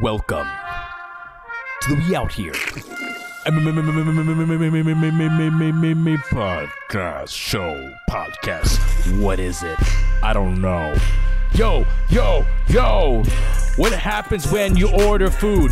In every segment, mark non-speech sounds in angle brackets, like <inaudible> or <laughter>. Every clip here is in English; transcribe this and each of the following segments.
Welcome to the We Out Here podcast show podcast. What is it? I don't know. Yo, yo, yo! What happens when you order food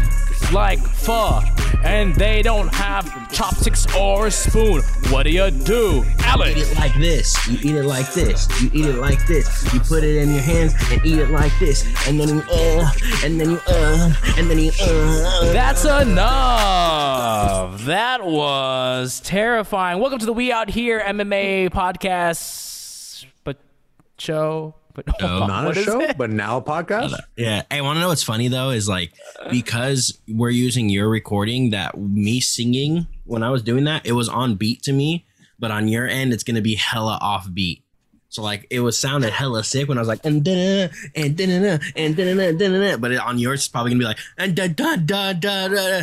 like pho and they don't have chopsticks or a spoon? What do you do, Alex? You eat it like this. You eat it like this. You eat it like this. You put it in your hands and eat it like this. And then you uh, and then you uh, and then you uh. That's enough. That was terrifying. Welcome to the We Out Here MMA podcast, but show. But hold on, Not what a show, it? but now a podcast. Yeah. Hey, want to know what's funny though is like because we're using your recording that me singing when I was doing that it was on beat to me, but on your end it's gonna be hella off beat. So like it was sounded hella sick when I was like and da and da and da da but on yours it's probably gonna be like and da da da da da.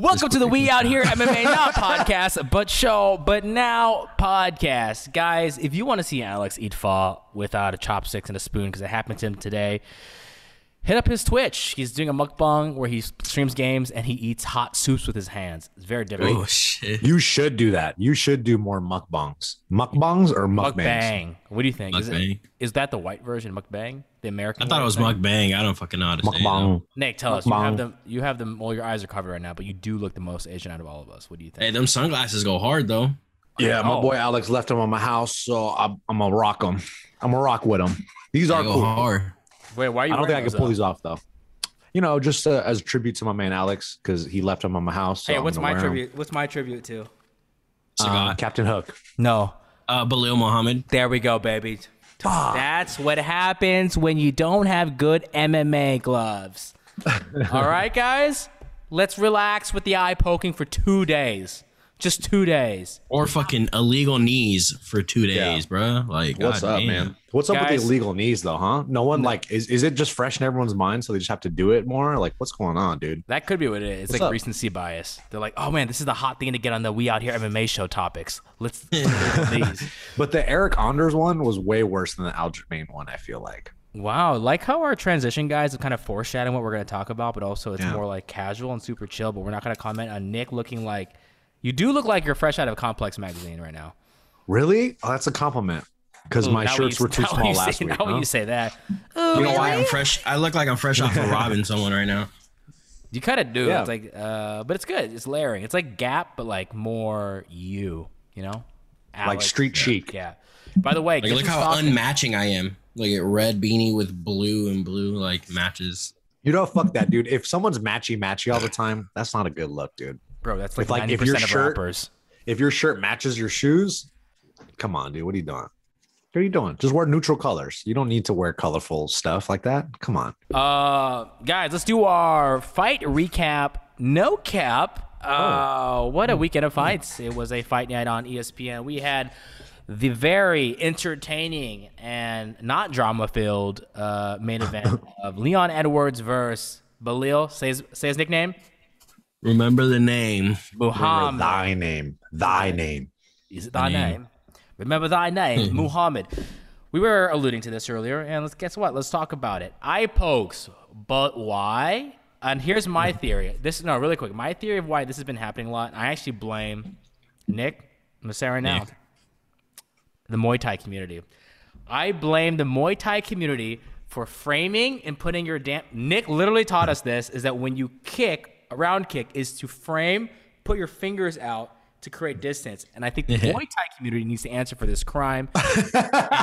Welcome to the We Out Here MMA Not <laughs> podcast, but show, but now podcast. Guys, if you want to see Alex eat pho without a chopsticks and a spoon, because it happened to him today, hit up his Twitch. He's doing a mukbang where he streams games and he eats hot soups with his hands. It's very different. Oh shit. You should do that. You should do more mukbangs. Mukbangs or mukbangs? Mukbang. What do you think? Is, it, Mukbang. is that the white version, mukbang? The American? I thought it was mukbang? mukbang. I don't fucking know how to say it. Mukbang. Nick, tell us. You have Mukbang. them. You have them. Well, your eyes are covered right now, but you do look the most Asian out of all of us. What do you think? Hey, them sunglasses go hard though. Yeah, my Oh. boy Alex left them on my house, so I'm, I'm gonna rock them. I'm gonna rock with them. These are go cool. hard. Wait, why are you? I don't think I can pull up? these off though. You know, just uh, as a tribute to my man Alex because he left them on my house. so Hey, I'm what's my wear 'em. tribute? What's my tribute to? Sagat. Um, Captain Hook. No. uh, Belal Muhammad. There we go, baby. Fuck. That's what happens when you don't have good MMA gloves. <laughs> All right, guys? Let's relax with the eye poking for two days. Just two days. Or fucking illegal knees for two days, bro. Like, What's up, goddamn. man? What's up with Guys- the illegal knees though, huh? No one like is, is it just fresh in everyone's mind so they just have to do it more? Like what's going on, dude? That could be what it is. It's What's like up? recency bias. They're like, oh man, this is the hot thing to get on the We Out Here MMA show topics. Let's <laughs> these. But the Eryk Anders one was way worse than the Aljamain one, I feel like. Wow, like how our transition guys have kind of foreshadowing what we're going to talk about, but also it's Yeah. more like casual and super chill. But we're not going to comment on Nick looking like you do look like you're fresh out of Complex magazine right now. Really? Oh, that's a compliment. Because my shirts when were too <laughs> small last say, week. Now huh? you say that, You know why I'm fresh? I look like I'm fresh off of <laughs> robbing someone right now. you kind of do. Yeah. It's like, uh, but it's good. It's layering. It's like Gap, but like more you. You know, Like Alex, street chic. Yeah. By the way, Like, look how stock- unmatching I am. Like a red beanie with blue and blue like matches. You know, fuck that, dude. If someone's matchy matchy all the time, that's not a good look, dude. Bro. That's like If, like, ninety if your percent of shirt- rappers. If your shirt matches your shoes, come on, dude. What are you doing? What are you doing? Just wear neutral colors. You don't need to wear colorful stuff like that. Come on. Uh, guys, let's do our fight recap. No cap. Uh, what a weekend of fights! It was a fight night on ESPN. We had the very entertaining and not drama-filled uh, main event <laughs> of Leon Edwards versus Belal. Say his, say his nickname. Remember the name. Remember Muhammad. thy name. Thy name. Is it thy name. name? Remember thy name, hmm. Muhammad. We were alluding to this earlier, and let's guess what? Let's talk about it. Eye pokes, but why? And here's my hmm. theory. This is no, really quick. My theory of why this has been happening a lot. I actually blame Nick. I'm gonna say right now, Nick. the Muay Thai community. I blame the Muay Thai community for framing and putting your damn. Nick literally taught us this: is that when you kick, a round kick is to frame, put your fingers out to create distance. And I think the <laughs> Muay Thai community needs to answer for this crime, <laughs>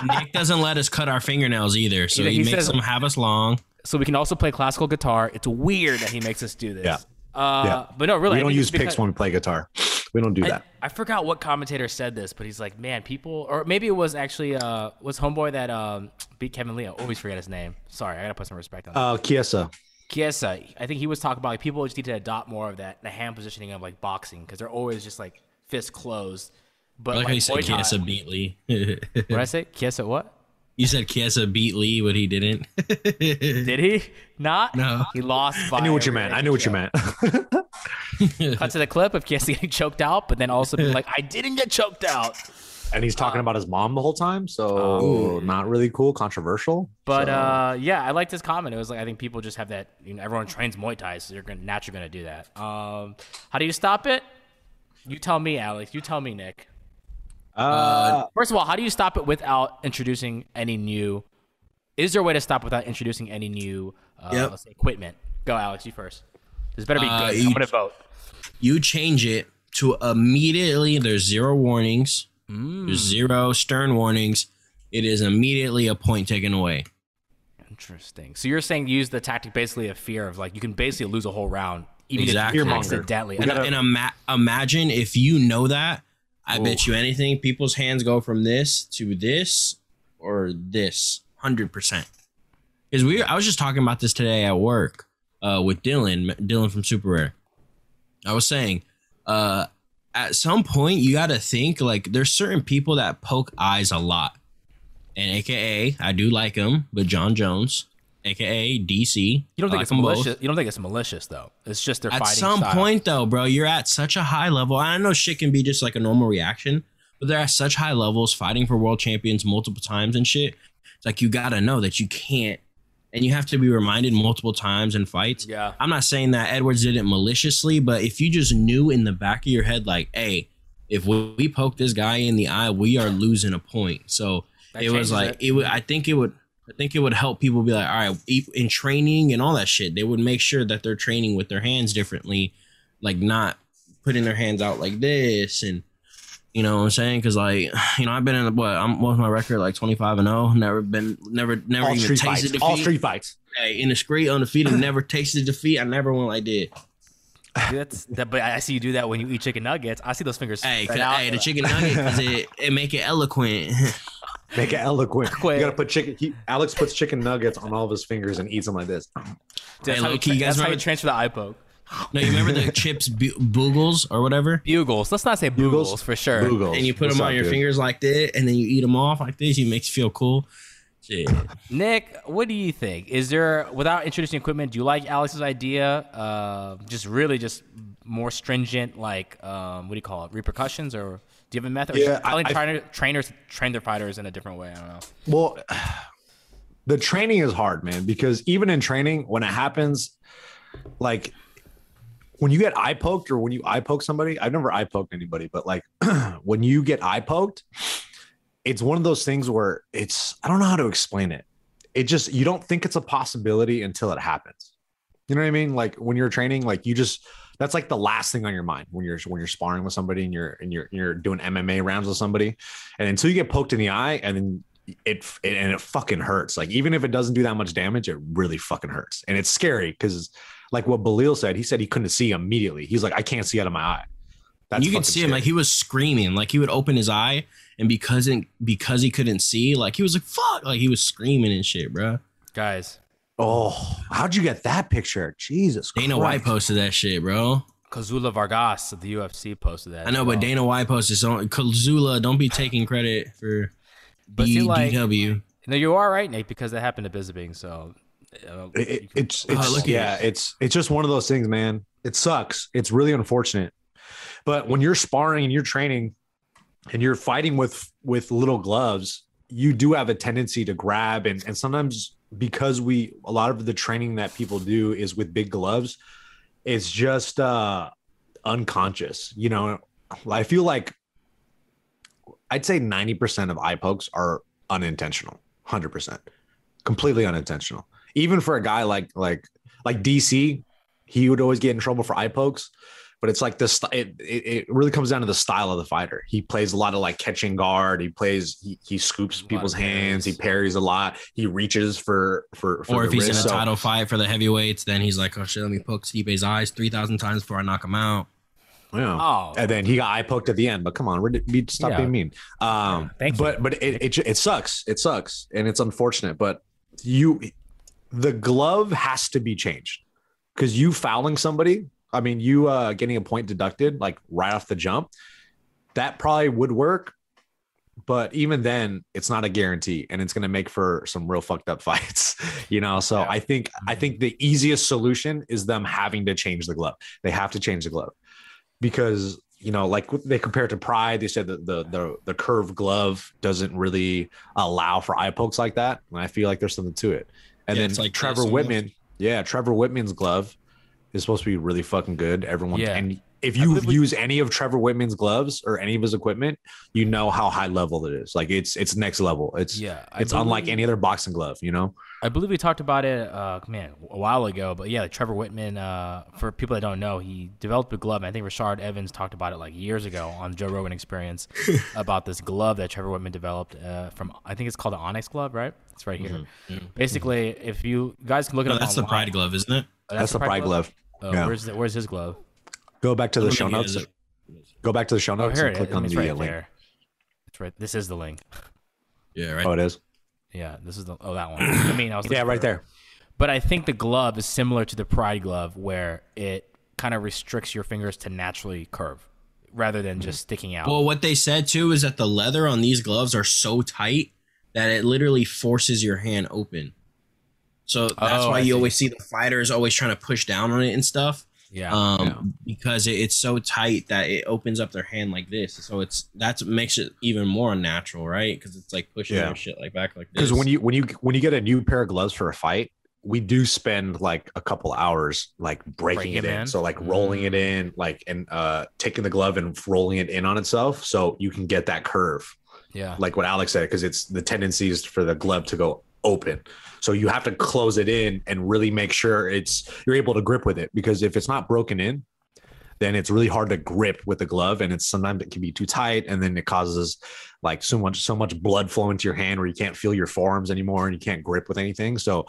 Nick doesn't let us cut our fingernails either, so He- he, he makes says- them have us long. so we can also play classical guitar. It's weird that he makes us do this. Yeah. Uh, Yeah. But no, really, we don't think use picks when we play guitar. We don't do I, that. I forgot what commentator said this, but he's like, man, people, or maybe it was actually uh, was homeboy that um, beat Kevin Lee. I always forget his name. Sorry, I gotta put some respect on that. Uh, Kiesa. Kiesa, uh, I think he was talking about like people just need to adopt more of that the hand positioning of like boxing because they're always just like fist closed. But I like like, how you said Muay Kiesa beat Lee. <laughs> What did I say? Kiesa, what you said Kiesa beat Lee, but he didn't. <laughs> did he not? No. he lost. I knew what you meant. I knew what you meant. <laughs> Cut to the clip of Kiesa getting choked out, but then also being like, I didn't get choked out. And he's talking Uh, about his mom the whole time. So Oh. not really cool, controversial. But So- uh, yeah, I liked his comment. It was like I think people just have that. You know, everyone trains Muay Thai, so you're gonna naturally gonna do that. Um, how do you stop it? You tell me, Alex. You tell me, Nick. uh, First of all, how do you stop it without introducing any new? Is there a way to stop without introducing any new, uh, Yep. let's say, equipment? Go, Alex. You first. This better be Uh, good. you- I'm gonna vote. You change it to immediately. There's zero warnings. There's zero stern warnings. It is immediately a point taken away. Interesting. So you're saying use the tactic basically of fear of like you can basically lose a whole round even Exactly. if you Fearmonger. accidentally. And, and ima- imagine if you know that. I bet you anything. People's hands go from this to this or this, hundred percent. Because we, I was just talking about this today at work uh, with Dylan, Dylan from Super Rare. I was saying, uh, at some point you got to think like there's certain people that poke eyes a lot, and AKA I do like him, but John Jones, AKA DC, You don't think like it's 'em both. malicious? You don't think it's malicious though? It's just their At fighting some style. point, though, bro, you're at such a high level. I know shit can be just like a normal reaction, but they're at such high levels, fighting for world champions multiple times and shit. It's like you gotta know that you can't, and you have to be reminded multiple times in fights. Yeah. I'm not saying that Edwards did it maliciously, but if you just knew in the back of your head, like, hey, if we, we poke this guy in the eye, we are losing a point. So That it was like it. it would. I think it would. I think it would help people be like, all right, in training and all that shit, they would make sure that they're training with their hands differently, like not putting their hands out like this, and you know what I'm saying? Because like, <sighs> you know, I've been in the what? I'm what's my record? Like 25 and 0. Never been, never, never all even tasted fights. defeat. All street fights. Hey, in the street undefeated, <laughs> never tasted defeat. I never went like that. <laughs> That's that, but I see you do that when you eat chicken nuggets. I see those fingers. Hey, spread 'cause- out. hey, the chicken nugget because it <laughs> it make it eloquent. Make it eloquent. Quick. You gotta put chicken. He, Alex puts chicken nuggets on all of his fingers and eats them like this. That's, Hey, how, you, low-key, you guys that's how you transfer the eye poke. No, you remember the <laughs> chips bu- boogles or whatever? Bugles. Let's not say boogles, bugles, for sure. Boogles. and you put What's them on up, your dude? fingers like this, and then you eat them off like this. You makes you feel cool. Shit. Nick, what do you think? Is there without introducing equipment? Do you like Alex's idea? Uh, just really just more stringent, like um, what do you call it? Repercussions, or do you have a method? Yeah, I- I- trainer, trainers train their fighters in a different way. I don't know. Well, <sighs> the training is hard, man, because even in training, when it happens, like when you get eye poked or when you eye poke somebody, I've never eye poked anybody, but like <clears throat> when you get eye poked, it's one of those things where it's, I don't know how to explain it. It just, you don't think it's a possibility until it happens. You know what I mean? Like when you're training, like you just, that's like the last thing on your mind when you're when you're sparring with somebody and you're and you're you're doing MMA rounds with somebody, and until you get poked in the eye, and then it, it and it fucking hurts. Like even if it doesn't do that much damage, it really fucking hurts, and it's scary because like what Belal said, he said he couldn't see immediately. He's like, I can't see out of my eye. And you can fucking see him scary. like he was screaming, like he would open his eye, and because it, because he couldn't see, like he was like fuck, like he was screaming and shit, bro. Guys, oh, how'd you get that picture? Jesus, Dana Christ. White posted that shit, bro. Kazula Vargas of the UFC posted that. I know, as but. Dana White posted so Kazula, don't be taking credit for But see, like- No, you are right, Nate, because it happened to Bisping. So It- it- you can- it's <laughs> Oh, it's look yeah, it's it's just one of those things, man. It sucks. It's really unfortunate. But when you're sparring and you're training and you're fighting with with little gloves, you do have a tendency to grab and and sometimes because we a lot of the training that people do is with big gloves, it's just uh unconscious. You know, I feel like I'd say 90% of eye pokes are unintentional. 100%. Completely unintentional even for a guy like like like DC, he would always get in trouble for eye pokes. But it's like this. It, it it really comes down to the style of the fighter. He plays a lot of like catching guard. He plays. He, he scoops people's hands. He parries. parries a lot. He reaches for for. for Or the if he's in a. So- title fight for the heavyweights, then he's like, "Oh shit, let me poke Stipe's eyes three thousand times before I knock him out." Yeah. oh, and then he got eye poked at the end. But come on, we're, stop Yeah. being mean. Um, Thank you. but but it, it it sucks. It sucks, and it's unfortunate. But you, the glove has to be changed because you fouling somebody. I mean, you uh, getting a point deducted like right off the jump. That probably would work, but even then, it's not a guarantee, and it's going to make for some real fucked up <laughs> fights. You know, so Yeah. I think I think the easiest solution is them having to change the glove. They have to change the glove because you know, like they compare it to Pride. They said that the the the curved glove doesn't really allow for eye pokes like that, and I feel like there's something to it. And Yeah, then like Trevor. Wittman, yeah, Trevor Wittman's glove is supposed to be really fucking good. Everyone, Yeah. and if you believe we- use any of Trevor Wittman's gloves or any of his equipment, you know how high level it is. Like it's it's next level. It's Yeah, I it's unlike any other boxing glove. You know. I believe we talked about it, uh, man, a while ago. But yeah, like Trevor Wittman. Uh, for people that don't know, he developed a glove. And I think Rashad Evans talked about it like years ago on Joe Rogan Experience <laughs> about this glove that Trevor Wittman developed uh, from. I think it's called the Onyx glove, right? It's right here. Mm-hmm. Mm-hmm. Basically, if you guys can look at No, up, that's the Pride glove, isn't it? Oh, That's, the pride glove. Oh, Yeah. Where's the, where's his glove? Go back to the show notes. it. Go back to the show Oh, notes here and click is. on the right link. there. It's right. This is the link. Yeah, right. Oh, it is. Yeah, this is the. Oh, that one. I mean, I was <clears throat> Yeah, right there. But I think the glove is similar to the Pride glove, where it kind of restricts your fingers to naturally curve, rather than mm-hmm. just sticking out. Well, what they said too is that the leather on these gloves are so tight that it literally forces your hand open. So that's Oh, why I you see. always see the fighters always trying to push down on it and stuff. yeah. Um, because it, it's so tight that it opens up their hand like this. So it's that's makes it even more unnatural, right? Because it's like pushing Yeah. their shit like back like this. Because when you when you when you get a new pair of gloves for a fight, we do spend like a couple hours like breaking Breaking it in. in? So like rolling it in, like and uh taking the glove and rolling it in on itself, so you can get that curve, yeah. like what Alex said, because it's the tendency is for the glove to go open. So you have to close it in and really make sure it's you're able to grip with it. Because if it's not broken in, then it's really hard to grip with the glove, and it's sometimes it can be too tight, and then it causes like so much so much blood flow into your hand where you can't feel your forearms anymore and you can't grip with anything. So,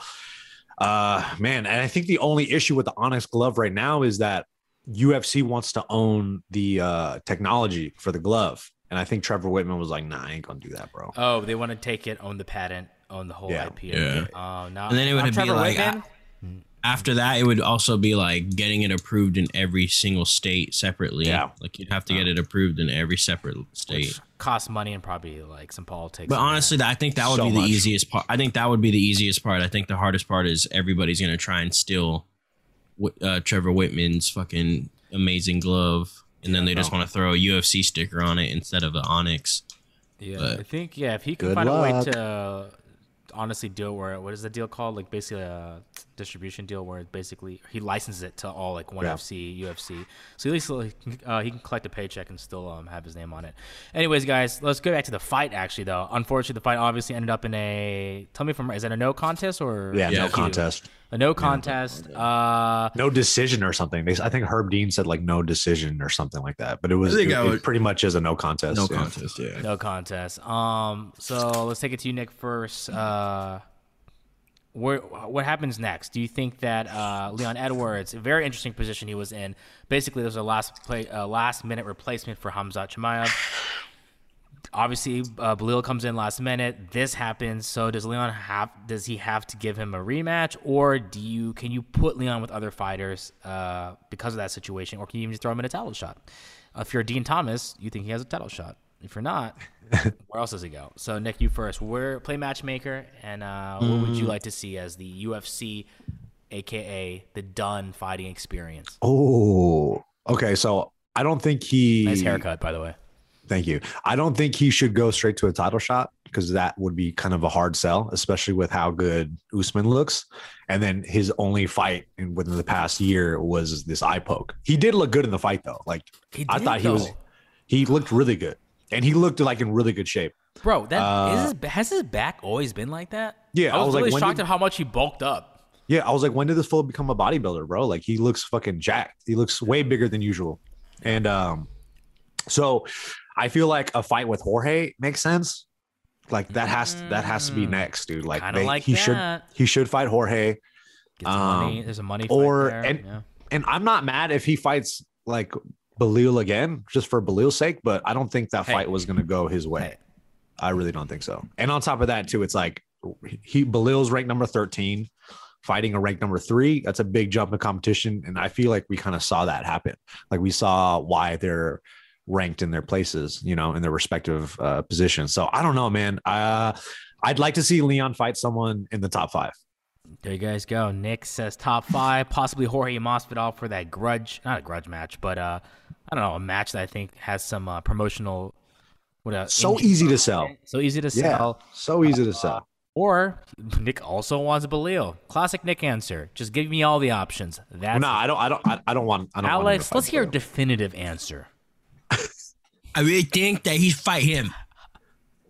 uh, man, and I think the only issue with the Onyx glove right now is that UFC wants to own the uh, technology for the glove, and I think Trevor Wittman was like, "Nah, I ain't gonna do that, bro." Oh, they want to take it, own the patent, own the whole Yeah. IP. Yeah. Oh, no. And then it would be Trevor like, Wittman. After that, it would also be like getting it approved in every single state separately. Yeah. like you'd have to get it approved in every separate state. which costs money and probably like some politics. But in there. honestly, I think that would So be the much. easiest part. I think that would be the easiest part. I think the hardest part is everybody's gonna try and steal uh, Trevor Wittman's fucking amazing glove, and then they just want to throw a UFC sticker on it instead of an Onyx. Yeah, But- I think yeah, if he could Good find a way to uh, honestly do it where it what is the deal called? Like basically a distribution deal where basically he licenses it to all like one Yeah. FC, UFC. So at least like, uh, he can collect a paycheck and still um, have his name on it. Anyways, guys, let's go back to the fight. Actually, though, unfortunately, the fight obviously ended up in a. Tell me from is that a no contest or Yeah, Yeah, no contest, A no contest. Uh, no decision or something. They, I think Herb Dean said like no decision or something like that, but it was it, I it would- pretty much is a no contest. No yeah. contest, yeah. No contest. Um, so let's take it to you, Nick. First, uh, where what happens next? Do you think that uh, Leon Edwards, a very interesting position he was in, basically there's a last play, uh, last minute replacement for Khamzat Chimaev. Obviously, uh, Belal comes in last minute. This happens. So does Leon have? Does he have to give him a rematch, or do you? Can you put Leon with other fighters uh, because of that situation, or can you even just throw him in a title shot? Uh, if you're Dean Thomas, you think he has a title shot. If you're not, <laughs> where else does he go? So Nick, you first. We're play matchmaker, and uh, what would you like to see as the UFC, aka the done fighting experience? Oh, okay. So I don't think he. Nice haircut, by the way. Thank you. I don't think he should go straight to a title shot because that would be kind of a hard sell, especially with how good Usman looks. And then his only fight in within the past year was this eye poke. He did look good in the fight though. Like He I did, thought he was, he looked really good, and he looked like in really good shape. Bro, that Uh, is his, has his back always been like that? Yeah, I I was, was like, really shocked did- at how much he bulked up. Yeah, I was like, when did this fool become a bodybuilder, bro? Like he looks fucking jacked. He looks way bigger than usual. And um, so I feel like a fight with Jorge makes sense. Like that has that has to be Mm. next, dude. Like they- like he should he should fight Jorge. Get some money. Um, There's a money fight or- there. and- yeah. And I'm not mad if he fights like Belal again, just for Belal's sake. But I don't think that Hey. fight was gonna go his way. Hey. I really don't think so. And on top of that, too, it's like he Belal's ranked number 13, fighting a ranked number three. That's a big jump in competition. And I feel like we kind of saw that happen. Like we saw why they're ranked in their places, you know, in their respective uh, positions. So I don't know, man. Uh, I'd like to see Leon fight someone in the top five. There you guys go. Nick says top five, possibly Jorge Masvidal for that grudge, not a grudge match, but uh, I don't know a match that I think has some uh, promotional. What uh, So easy to sell. So easy to sell. Yeah, so easy to sell. Or Nick also wants Belal. Classic Nick answer. Just give me all the options. That's no, I don't. I don't. I, I don't want. I don't want him to Alex. fight Let's hear a definitive answer. I really think that he fight him. <laughs>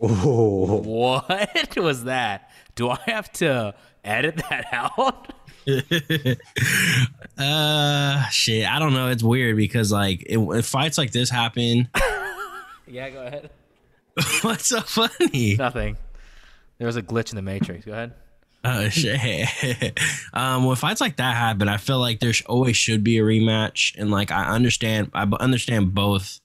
Oh, What <laughs> was that? Do I have to edit that <laughs> out? <laughs> Uh, shit. I don't know. It's weird because like it, if fights like this happen, <laughs> Yeah, go ahead. <laughs> what's so funny? Nothing. There was a glitch in the matrix. Go ahead. Oh shit. um, when fights like that happen, I feel like there sh- always should be a rematch, and like I understand, I understand both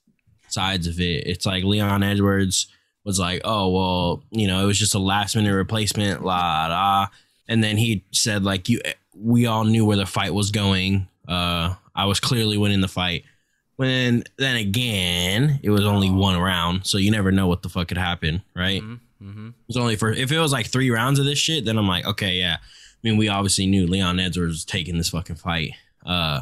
sides of it. It's like Leon Edwards was like, "Oh well, you know, it was just a last minute replacement, la la," and then he said like, "You, we all knew where the fight was going. Uh, I was clearly winning the fight." When then again, it was only one round, so you never know what the fuck could happen, right? Mm-hmm. It was only for if it was like three rounds of this shit, then I'm like, okay, yeah. I mean, we obviously knew Leon Edwards was taking this fucking fight. Uh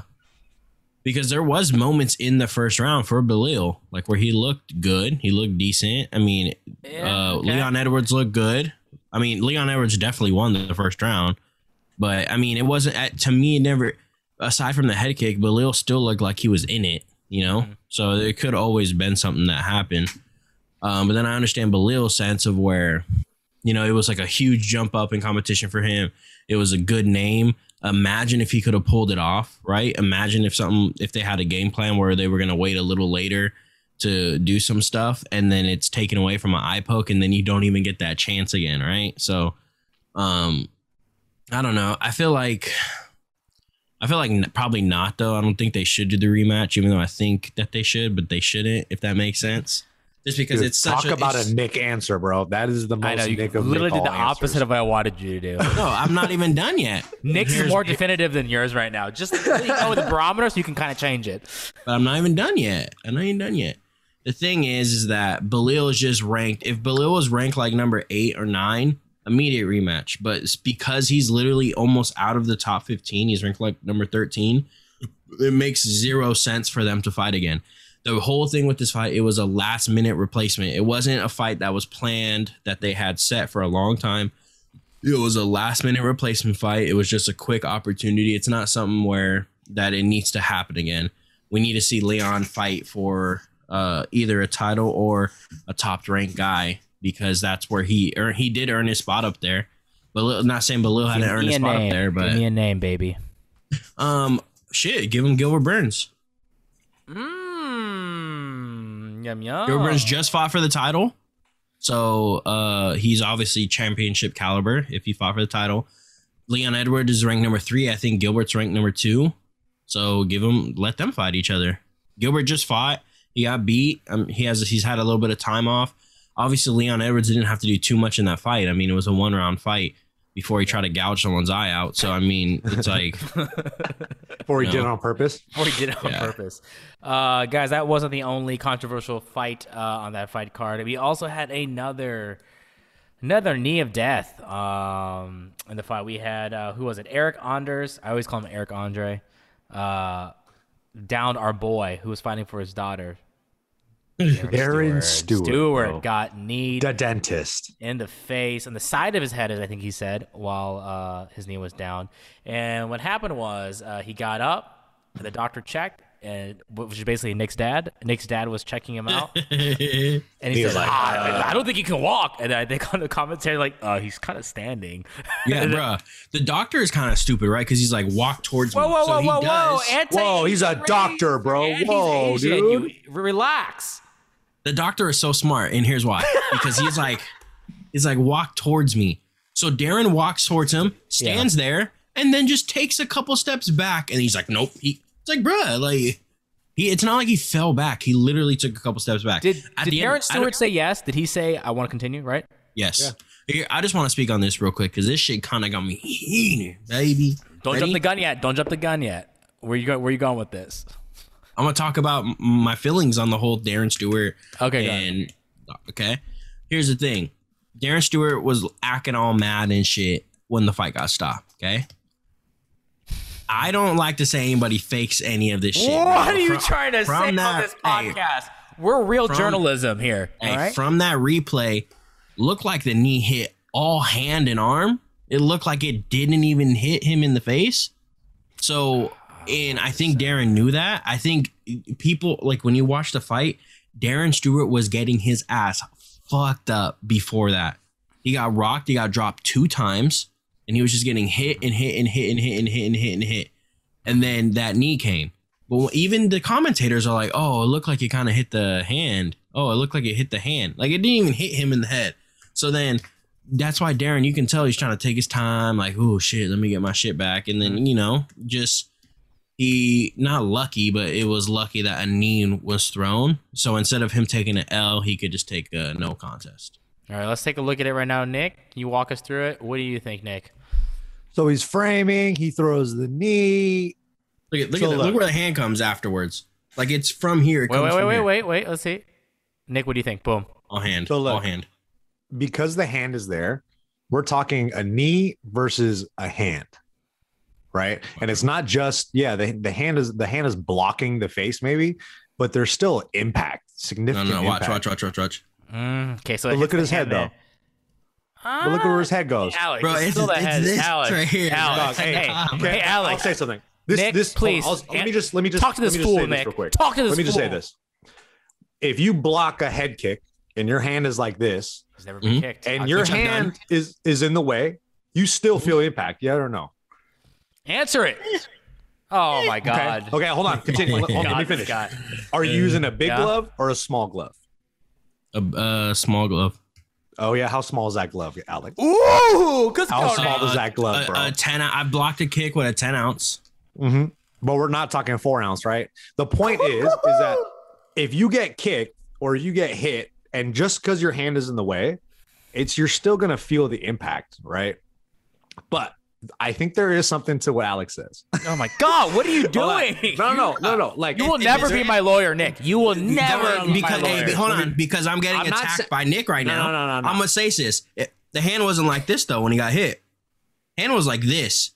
because there was moments in the first round for Belal, like where he looked good, he looked decent. I mean, Yeah, uh okay. Leon Edwards looked good. I mean, Leon Edwards definitely won the first round. But I mean, it wasn't at, to me. It never, aside from the head kick, Belal still looked like he was in it. You know, so it could always been something that happened. Um, but then I understand Belal's sense of where, you know, it was like a huge jump up in competition for him. It was a good name. Imagine if he could have pulled it off, right? Imagine if something, if they had a game plan where they were going to wait a little later to do some stuff and then it's taken away from an eye poke and then you don't even get that chance again, right? So, um, I don't know. I feel like, I feel like n- probably not though. I don't think they should do the rematch, even though I think that they should, but they shouldn't, if that makes sense. Just because Dude, it's such talk about a Nick answer, bro. That is the most I know you Nick of literally Nick did the all answers. opposite of what I wanted you to do. <laughs> No, I'm not even done yet. Nick's Here's- more definitive than yours right now. Just really go with the barometer so you can kind of change it. But I'm not even done yet. I'm not even done yet. The thing is, is that Belal is just ranked. If Belal was ranked like number eight or nine, immediate rematch. But it's because he's literally almost out of the top 15, he's ranked like number 13. It makes zero sense for them to fight again. The whole thing with this fight, it was a last minute replacement. It wasn't a fight that was planned that they had set for a long time. It was a last minute replacement fight. It was just a quick opportunity. It's not something where that it needs to happen again. We need to see Leon fight for uh, either a title or a top ranked guy because that's where he earned, he did earn his spot up there. But not saying Belal hadn't Give earned his spot name. up there, but Give me a name, baby. um, shit, give him Gilbert Burns. Mmm. Yum yum. Gilbert Burns just fought for the title, so uh, he's obviously championship caliber if he fought for the title. Leon Edwards is ranked number three. I think Gilbert's ranked number two. So give him, let them fight each other. Gilbert just fought. He got beat. Um, he has he's had a little bit of time off. Obviously, Leon Edwards didn't have to do too much in that fight. I mean, it was a one round fight before he tried to gouge someone's eye out. So I mean, it's like <laughs> Before he No. did it on purpose. Before he did it on Yeah. purpose. Uh, guys, that wasn't the only controversial fight uh, on that fight card. We also had another another knee of death um, in the fight. We had uh, who was it? Eryk Anders. I always call him Eric Andre. Uh, downed our boy who was fighting for his daughter. Darren Stewart. Stewart bro. got kneed the dentist. in the face, on the side of his head, as I think he said, while uh, his knee was down. And what happened was uh, he got up, and the doctor checked, and which is basically Nick's dad. Nick's dad was checking him out, <laughs> and he, He was said, like, "Ah, I don't think he can walk." And I think on the commentary, like, uh, he's kind of standing. yeah, <laughs> bruh. The doctor is kind of stupid, right? Because he's like, walk towards Whoa, me. whoa, so whoa, he whoa, whoa! Anti- Whoa, he's a doctor, bro. and Whoa, dude. You, relax. The doctor is so smart, and here's why. Because he's <laughs> like, he's like, walk towards me. So Darren walks towards him, stands there, and then just takes a couple steps back, and he's like, nope. He, it's like, bruh, like, he. It's not like he fell back. He literally took a couple steps back. Did At did Aaron end- Stewart say yes? Did he say I want to continue? Right? Yes. Here, I just want to speak on this real quick because this shit kind of got me heated, baby. Don't Ready? jump the gun yet. Don't jump the gun yet. Where you go? Where you going with this? I'm gonna talk about my feelings on the whole Darren Stewart. Okay. And okay, here's the thing: Darren Stewart was acting all mad and shit when the fight got stopped. Okay, I don't like to say anybody fakes any of this shit. what bro. are you From- trying to say on that- this hey, podcast? We're real from- journalism here. Hey, all right. from that replay, looked like the knee hit all hand and arm. It looked like it didn't even hit him in the face. So, and I think Darren knew that. I think people like when you watch the fight, Darren Stewart was getting his ass fucked up before that. He got rocked. He got dropped two times, and he was just getting hit and hit and hit and hit and hit and hit and hit. And then that knee came. But even the commentators are like, "Oh, it looked like it kind of hit the hand. Oh, it looked like it hit the hand. Like it didn't even hit him in the head." So then that's why Darren, you can tell he's trying to take his time. Like, "Oh shit, let me get my shit back." And then mm-hmm. you know, just he not lucky, but it was lucky that a knee was thrown. So instead of him taking an L, he could just take a no contest. all right, let's take a look at it right now, Nick. Can you walk us through it? What do you think, Nick? So he's framing. He throws the knee. Look at look, So at the, look. look where the hand comes afterwards. Like it's from here. It Wait, comes wait, wait, wait, here. wait, wait. Let's see. Nick, what do you think? Boom. All hand. So look. all hand. because the hand is there, we're talking a knee versus a hand, right? And it's not just yeah, the, the hand is the hand is blocking the face maybe, but there's still impact, No, significant. no, watch, impact. watch, watch, watch, watch. Mm, okay, so look at his head hand there. But look at where his head goes. Alex, Bro, it's, it's- still it's head. this Alex, right here. Alex, Dog, hey, hey, hey, okay, Alex. I'll say something. This, Nick, this, please, on, I'll- let me just let me just talk to this fool, say this Nick. real quick. Talk to this Let me just say this. If you block a head kick and your hand is like this, He's never been Mhm. kicked. and I'll your hand is is in the way, you still feel impact. Yeah or no? Answer it. Oh my God. Okay. Okay. Hold on. Continue. Let, hold on, let me finish. God. Are you using a big Yeah. glove or a small glove? A uh, small glove. Oh yeah. How small is that glove, Alex? Ooh, good How small Nick. does that glove, a, bro? a ten. I blocked a kick with a ten ounce. hmm But we're not talking four ounce, right? The point is, is <laughs> that if you get kicked or you get hit, and just because your hand is in the way, it's you're still gonna feel the impact, right? But I think there is something to what Alex says. Oh my God, what are you <laughs> doing? No, no, no, no. <laughs> Like You will If- if never it's be my lawyer, Nick. You will never because my hey, hold on, mm-hmm. because I'm getting I'm attacked sa- by Nick right No, now. no, no, no, no. I'm gonna say this. It- the hand wasn't like this though when he got hit. Hand was like this.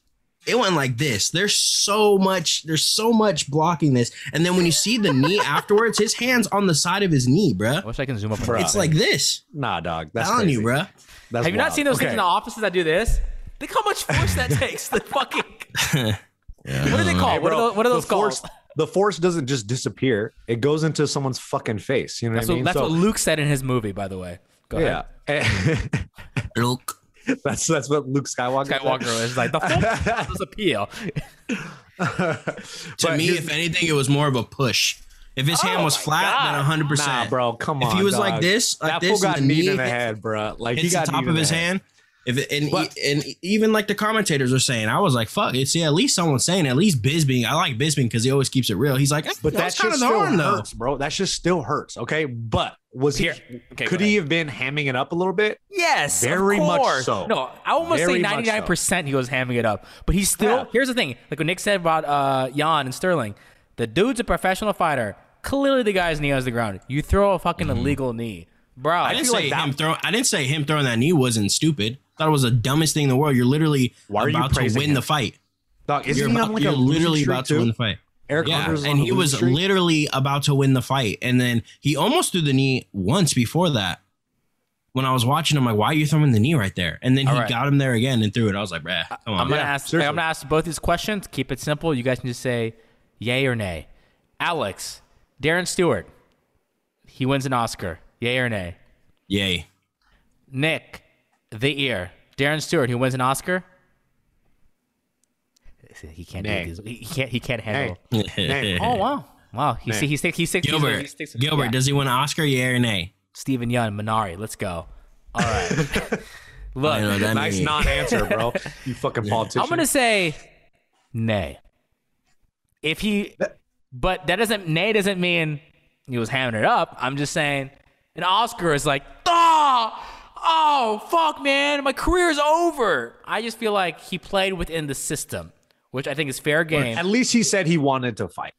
It went like this. There's so much. There's so much blocking this, and then when you see the knee <laughs> afterwards, his hand's on the side of his knee, bruh. I wish I can zoom up. on Bruh. that It's like this. nah, dog. That's on you, crazy. bruh. That's Have you not wild. seen those things in the offices that do this? Think how much force that <laughs> takes. The fucking. <laughs> Yeah, What are they I don't know. called? Hey, what, are bro, those, what are the those force, called? The force doesn't just disappear; it goes into someone's fucking face. You know That's, what I what, mean? that's So- what Luke said in his movie, by the way. Go yeah. ahead. <laughs> Luke. that's that's what Luke Skywalker. said. Skywalker was like, the force does appeal. To me, his- if anything, it was more of a push. If his hand Oh was flat, God. then 100. Nah, percent bro, come on. If he was like this, like that this, got and the knee in the head, bro. Like he hits the got top of his the head. hand. If it, and, But- and even like the commentators are saying, I was like, "Fuck!" It's yeah, at least someone's saying at least Bisping. I like Bisping because he always keeps it real. He's like, But that that shit kind of the still arm though. bro. That shit still hurts. Okay, but was he? Here. Okay, could he have been hamming it up a little bit? Yes, Very much so. No, I almost Very say ninety nine percent he was hamming it up, but he's still. Yeah. Here's the thing, like what Nick said about uh, Yan and Sterling, the dude's a professional fighter. Clearly, the guy's knee on the ground. You throw a fucking illegal knee, bro. Mm-hmm. I didn't say like that- him throw. I didn't say him throwing that knee wasn't stupid. Thought it was the dumbest thing in the world. You're literally Why are you about to win him? the fight. Dog, isn't You're, about, like you're a literally streak about to too? win the fight. Eric Yeah, Hunter's and he was streak? literally about to win the fight, and then he almost threw the knee once before that. When I was watching, I'm like, "Why are you throwing the knee right there?" And then he All right. got him there again and threw it. I was like, "Bruh, come on." I'm gonna Yeah, ask. seriously. I'm gonna ask both these questions. Keep it simple. You guys can just say yay or nay. Alex, Darren Stewart, he wins an Oscar. Yay or nay? Yay. Nick, the ear, Darren Stewart, who wins an Oscar. He can't Nay. do this. He can't. He can't handle. Nay. <laughs> <laughs> Oh wow, wow. He Nay. see, he sticks. He sticks. Gilbert, He sticks, Gilbert, yeah. does he win an Oscar? Yeah or nay? Steven Yeun, Minari. Let's go. All right. <laughs> I know Look, that nice means- non-answer, bro. You fucking politician. I'm gonna say nay. If he, but that doesn't nay doesn't mean he was hamming it up. I'm just saying an Oscar is like, oh, oh fuck, man, my career's over. I just feel like he played within the system, which I think is fair game. At least he said he wanted to fight,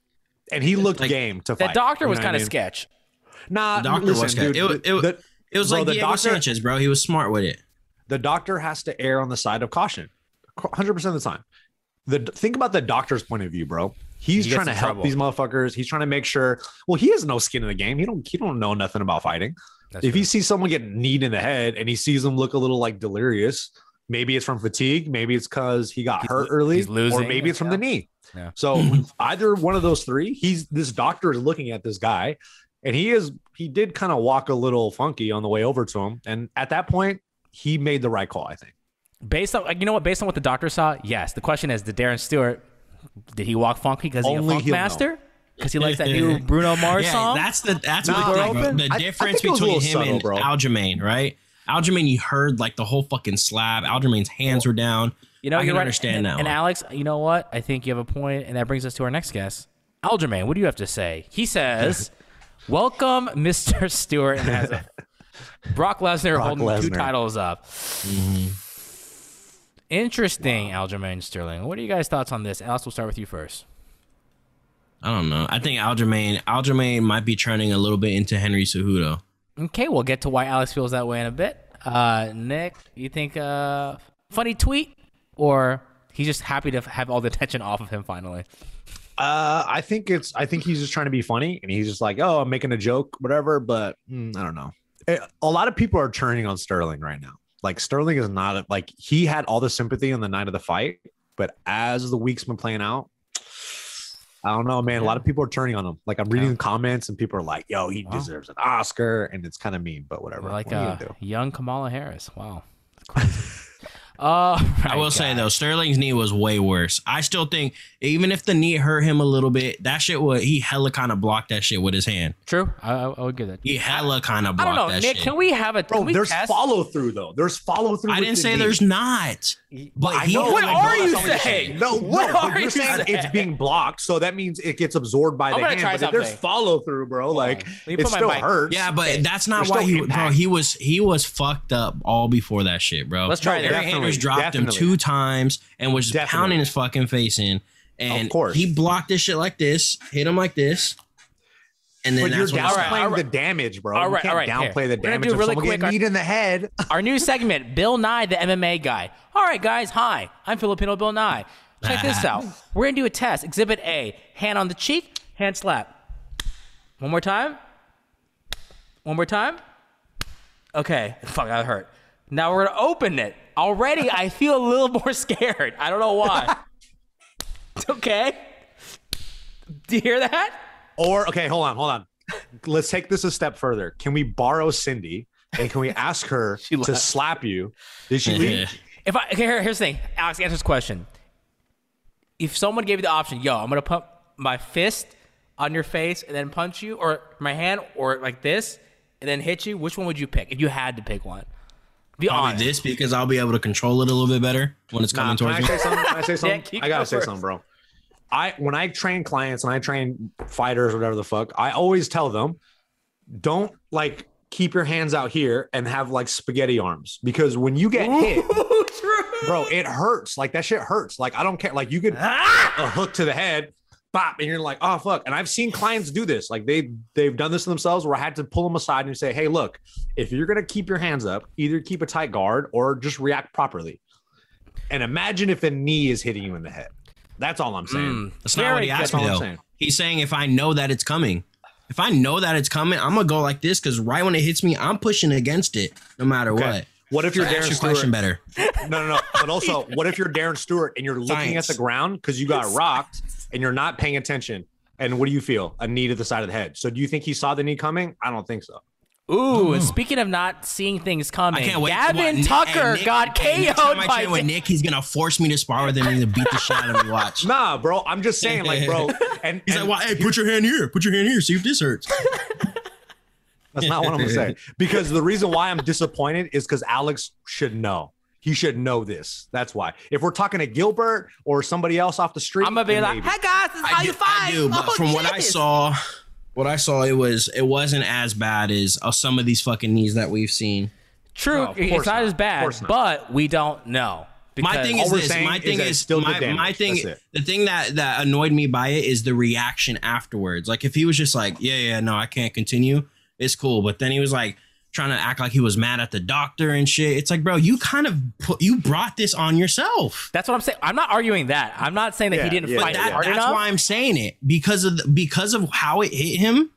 and he looked Like, game to fight. That doctor You was know what kind I of mean? sketch. Nah, The doctor listen, was good. dude. It, was- it, the, it was bro, like the Diego doctor- Sanchez, bro. He was smart with it. the doctor has to err on the side of caution, hundred percent of the time. the think about the doctor's point of view, bro. He's He trying to help trouble. these motherfuckers. He's trying to make sure. Well, he has no skin in the game. He don't. He don't know nothing about fighting. That's if true. he sees someone get kneed in the head and he sees them look a little like delirious, maybe it's from fatigue. Maybe it's because he got He's hurt early, losing, or maybe it's from the knee. Yeah. So either one of those three, he's this doctor is looking at this guy, and he is he did kind of walk a little funky on the way over to him, and at that point, he made the right call. I think. Based on you know what, based on what the doctor saw, yes. The question is, did Darren Stewart did he walk funky because he's a funk he'll know. Master? Because he likes that new <laughs> Bruno Mars yeah, song. that's the that's No, what bro. the, the I- I difference think it was a between him subtle, and bro. Aljamain, right? Aljamain, you heard like the whole fucking slab. Aljamain's hands were down. You know, I you're can right. understand and, that. And. Alex, you know what? I think you have a point, and that brings us to our next guest, Aljamain. What do you have to say? He says, <laughs> "Welcome, Mr. Stewart." And has a, <laughs> Brock Lesnar Brock holding two titles up. Mm-hmm. Interesting, Aljamain Sterling. What are you guys' thoughts on this? Alex, we'll start with you first. I don't know. I think Aljamain Aljamain might be turning a little bit into Henry Cejudo. Okay, we'll get to why Alex feels that way in a bit. Uh, Nick, you think uh, funny tweet, or he's just happy to have all the attention off of him finally? Uh, I think it's. I think he's just trying to be funny, and he's just like, "Oh, I'm making a joke, whatever." But mm, I don't know. Eh, A lot of people are turning on Sterling right now. Like Sterling is not like he had all the sympathy on the night of the fight, but as the week's been playing out, I don't know, man. A lot of people are turning on him. Like I'm reading Yeah. the comments, and people are like, "Yo, he Wow. deserves an Oscar," and it's kind of mean, but whatever. Like What you uh, young Kamala Harris. Wow. <laughs> That's crazy. uh, I will say though, Sterling's knee was way worse. I still think even if the knee hurt him a little bit, that shit would he hella kind of blocked that shit with his hand. True. I, I, I would give that. He hella kind of I blocked don't know, that Nick. shit. Can we have a? Bro, there's test? follow through though. There's follow through. I didn't say there's not. But I he know. What I are know you that's not what you're saying? No, What no, are you're saying it's being blocked, so that means it gets absorbed by I'm the gonna hand. try But if there's follow through, bro, like on. It put my still mic- hurts. Yeah, but that's not There's why he bro, he was he was fucked up all before that shit, bro. Let's try No, this. Eric definitely, dropped him two times and was just Definitely. pounding his fucking face in. And Of course. he blocked this shit like this, hit him like this, and then But you're downplaying it All right, the damage, bro. All you right, can't all right, downplay here. the We're gonna damage do of really quick getting our- in the head. <laughs> Our new segment, Bill Nye, the MMA guy. All right, guys. Hi, I'm Filipino Bill Nye. Check this out. We're gonna do a test. Exhibit A: hand on the cheek, hand slap. One more time. One more time. Okay. Fuck, that hurt. Now we're gonna open it. Already, I feel a little more <laughs> scared. I don't know why. It's <laughs> okay. Do you hear that? Or okay, hold on, hold on. Let's take this a step further. Can we borrow Cindy and can we <laughs> ask her to left. slap you? Did she leave? If I okay, here, here's the thing, Alex, answer this question. If someone gave you the option, yo, I'm gonna put my fist on your face and then punch you, or my hand, or like this, and then hit you, which one would you pick if you had to pick one? Be Probably honest. this because I'll be able to control it a little bit better when it's Nah, coming can I towards me. say something? Can I say <laughs> something? keep I gotta going say first. something, bro. I when I train clients and I train fighters, whatever the fuck, I always tell them, don't like keep your hands out here and have like spaghetti arms because when you get hit, <laughs> bro, it hurts. Like that shit hurts. Like I don't care. Like you could ah! a hook to the head, bop, and you're like, oh fuck. And I've seen clients do this. Like they they've done this to themselves where I had to pull them aside and say, hey, look, if you're gonna keep your hands up, either keep a tight guard or just react properly. And imagine if a knee is hitting you in the head. That's all I'm saying. Mm, That's not what he asked me That's all I'm though. saying. He's saying if I know that it's coming. If I know that it's coming, I'm gonna go like this because right when it hits me, I'm pushing against it no matter Okay. what. What if you're ask Darren your Stewart? question better. No, no, no. But also, what if you're Darren Stewart and you're looking at the ground because you got <laughs> rocked and you're not paying attention? And what do you feel? A knee to the side of the head. So do you think he saw the knee coming? I don't think so. Ooh, Ooh. speaking of not seeing things coming, I can't wait. Gavin What, Tucker Nick- got hey, KO'd I by train with Nick. He's gonna force me to spar with him and beat the shit out of me. Watch. <laughs> Nah, bro. I'm just saying, like, bro. And <laughs> He's and like, well, hey, put your hand here. Put your hand here. See if this hurts. <laughs> that's not what I'm gonna say. Because the reason why I'm disappointed is because Alex should know. He should know this. That's why. If we're talking to Gilbert or somebody else off the street, I'm gonna be like, maybe. "Hey guys, this is how I you do, fight." I do, but Oh, from what I saw, what I saw, it was it wasn't as bad as uh, some of these fucking knees that we've seen. true, No, it's not, not. as bad, not. but we don't know. My thing is this. My thing is, it's still my, good my thing. The thing that that annoyed me by it is the reaction afterwards. Like if he was just like, yeah, yeah, no, I can't continue. It's cool, but then he was like trying to act like he was mad at the doctor and shit. It's like, bro, you kind of put you brought this on yourself. That's what I'm saying. I'm not arguing that. I'm not saying that he didn't yeah, fight That, hard that's enough. why I'm saying it because of the, because of how it hit him,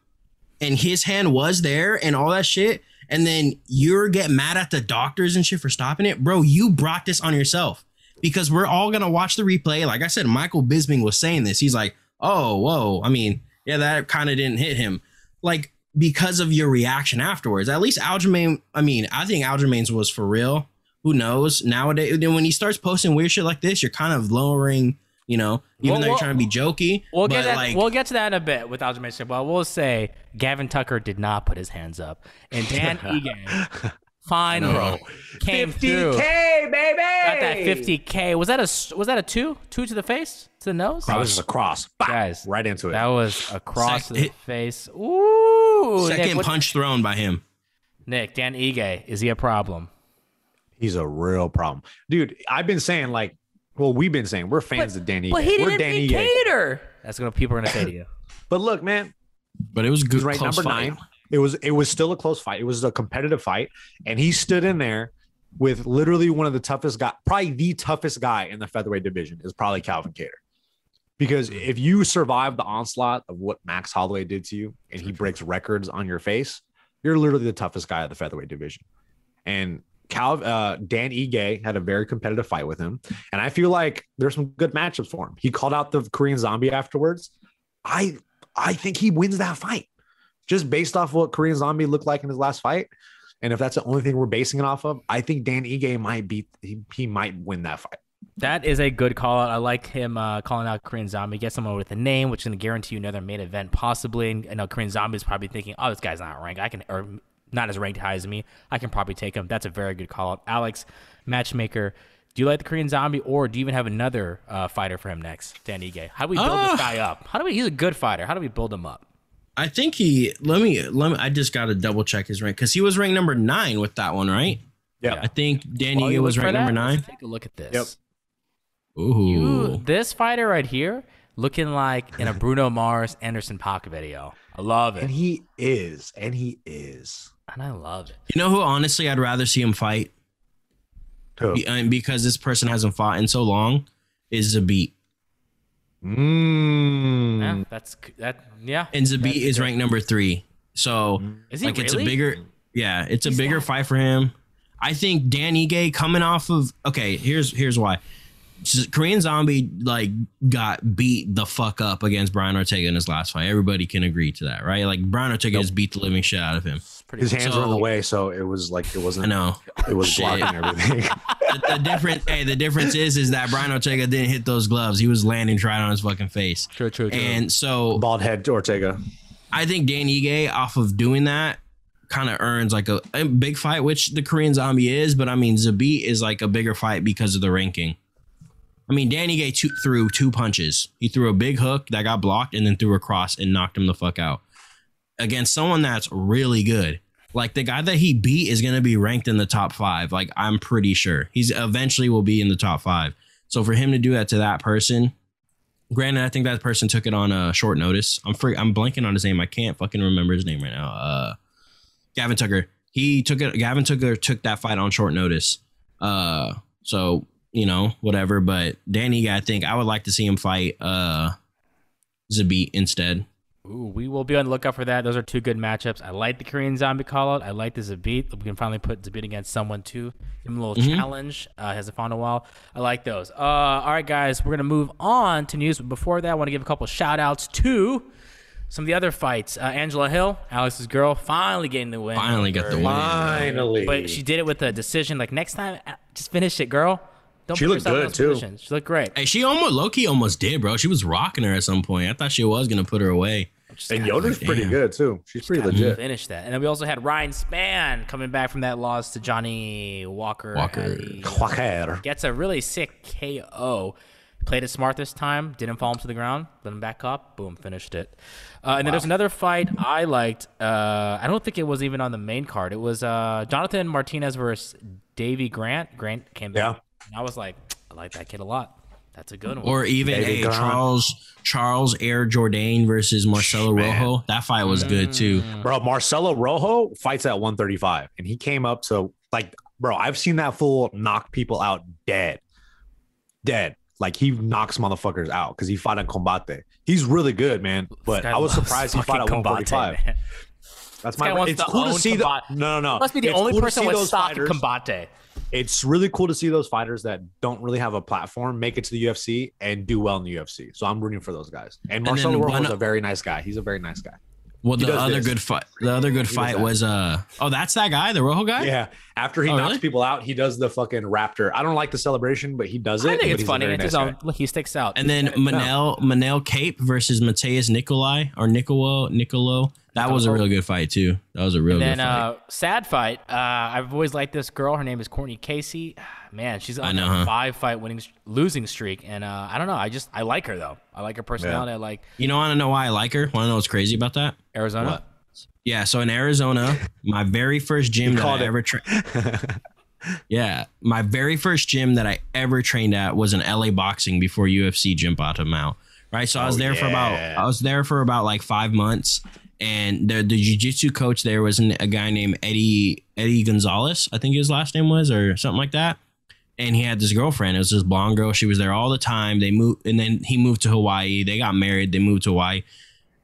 and his hand was there and all that shit. And then you're getting mad at the doctors and shit for stopping it, bro. You brought this on yourself because we're all gonna watch the replay. Like I said, Michael Bisping was saying this. He's like, "Oh, whoa." I mean, yeah, that kind of didn't hit him, like because of your reaction afterwards. At least Aljamain. I mean, I think Aljamain's was for real. Who knows? Nowadays, then when he starts posting weird shit like this, you're kind of lowering. You know, even Well, though you're well- trying to be jokey. We'll but get that. like, we'll get to that in a bit with Aljamain. Well, we'll say Gavin Tucker did not put his hands up, and Dan <laughs> Egan finally came through. baby. Got that 50k. Was that a was that a two? Two to the face? To the nose? That was just a cross. Bah! Guys, right into it. That was a cross Sec- to the hit- face. Ooh. second Nick, what- punch thrown by him. Nick, Dan Ige, is he a problem? He's a real problem, dude. I've been saying like, well, we've been saying we're fans of Danny. But he we're didn't Danny beat Ige. Kattar. That's what people are gonna say to you. But look, man, But it was good He's ranked close number fight. nine. It was it was still a close fight. It was a competitive fight, and he stood in there with literally one of the toughest guy, probably the toughest guy in the featherweight division is probably Calvin Kattar. Because if you survive the onslaught of what Max Holloway did to you, and he breaks records on your face, you're literally the toughest guy of the featherweight division. And Cal, uh, Dan Ige had a very competitive fight with him, and I feel like there's some good matchups for him. He called out the Korean Zombie afterwards. I I think he wins that fight just based off what Korean Zombie looked like in his last fight. And if that's the only thing we're basing it off of, I think Dan Ige might beat he, he might win that fight. That is a good call out. I like him uh, calling out Korean Zombie. Get someone with a name, which is going to guarantee you another main event, possibly. And I know Korean Zombie is probably thinking, "Oh, this guy's not ranked. I can, or not as ranked high as me. I can probably take him." That's a very good call out. Alex, matchmaker. Do you like the Korean Zombie, or do you even have another uh, fighter for him next, Dan Ige? How do we build Ah. this guy up? How do we? He's a good fighter. How do we build him up? I think he. Let me. Let me. I just got to double check his rank because he was ranked number nine with that one, right? Yeah. I think Danny While you was look ranked number that, let's nine. Take a look at this. Yep. Ooh. You, this fighter right here, looking like in a Bruno Mars Anderson Paak video. I love it, And he is, and he is. and I love it. You know who? Honestly, I'd rather see him fight Who? Be- and because this person hasn't fought in so long. Is a Zabit Mm. Yeah, that's that. Yeah, and Zabit is good. ranked number three. So Is he like it's a really? bigger yeah it's a He's bigger that- fight for him i think dan Ige coming off of okay here's here's why korean zombie like got beat the fuck up against brian ortega in his last fight everybody can agree to that right like brian ortega just beat the living shit out of him His hands were in the way, so it was like it wasn't. I know It was blocking everything. <laughs> the, the difference hey the difference is is that brian ortega didn't hit those gloves he was landing right on his fucking face True, true, true. and so Bald head Ortega. I think Dan Ige off of doing that kind of earns like a, a big fight, which the Korean Zombie is. But I mean, Zabit is like a bigger fight because of the ranking. I mean, Danny Ige two, threw two punches. He threw a big hook that got blocked, and then threw a cross and knocked him the fuck out against someone that's really good. Like the guy that he beat is going to be ranked in the top five. Like I'm pretty sure he's eventually will be in the top five. So for him to do that to that person, Granted, I think that person took it on a short notice. I'm free. I'm blanking on his name. I can't fucking remember his name right now. Uh, Gavin Tucker. He took it. Gavin Tucker took that fight on short notice. Uh, so you know whatever. But Danny, I think I would like to see him fight uh Zabit instead. Ooh, we will be on the lookout for that. Those are two good matchups. I like the Korean Zombie call out. I like the Zabit. We can finally put Zabit against someone too. Give him a little challenge. Uh, hasn't fought in a while. I like those. Uh, all right, guys, we're gonna move on to news. But before that, I want to give a couple shout outs to some of the other fights. Uh, Angela Hill, Alex's girl, finally getting the win. Finally got the win. Finally, But she did it with a decision. Like next time, uh, just finish it, girl. Don't She put looked yourself in good, those too. positions. She looked great. Hey, she almost Loki almost did, bro. She was rocking her at some point. I thought she was gonna put her away. Just and gotta Yoder's pretty Damn. good too. She's pretty legit. Finish that. And then we also had Ryan Spann coming back from that loss to Johnny Walker. Walker. He Quacker. gets a really sick KO. Played it smart this time. Didn't fall him to the ground. Let him back up. Boom. Finished it. Uh, and then there's another fight I liked. Uh, I don't think it was even on the main card. It was uh, Jonathan Martinez versus Davy Grant. Grant came back. Yeah. And I was like, I like that kid a lot. That's a good one. Or even David hey, Grant. Charles Charles Air Jordan versus Marcelo Man. Rojo. That fight was good too. Mm. Bro, Marcelo Rojo fights at 135, and he came up to like, bro, I've seen that fool knock people out dead, dead. Like he knocks motherfuckers out because he fought in combate. He's really good, man. But I was surprised he fought at fucking Combate, 145. man. That's This guy my. It's to cool to own see the. Combate. No, no, no. Must be the It's only cool person with stock in fighters- Combate. It's really cool to see those fighters that don't really have a platform make it to the UFC and do well in the UFC. So I'm rooting for those guys. And Marcelo Rojo is a very nice guy. He's a very nice guy. Well, He the other this. good fight, the other good He fight was uh oh, that's that guy, the Rojo guy. Yeah. After he Oh, knocks really? people out, he does the fucking raptor. I don't like the celebration, but he does it. I think it's funny. very It's his nice own. Look, he sticks out. And then Manel Manel Kape versus Matheus Nikolai or Nicolo Nicolo. That was a real good fight too. That was a real And good then fight. uh, sad fight. Uh, I've always liked this girl. Her name is Courtney Casey. Man, she's on know, a huh? five fight winning losing streak, and uh, I don't know. I just I like her though. I like her personality. I like you know, I want to know why I like her? Want to know what's crazy about that? Arizona. What? Yeah, so in Arizona, my very first gym that called I it. ever trained. <laughs> yeah, my very first gym that I ever trained at was an LA Boxing before UFC gym bought them out. Right, so I was Oh, there for about. I was there for about like five months, and the the jiu-jitsu coach there was an, a guy named Eddie Eddie Gonzalez, I think his last name was, or something like that. And he had this girlfriend. It was this blonde girl. She was there all the time. They moved, and then he moved to Hawaii. They got married. They moved to Hawaii.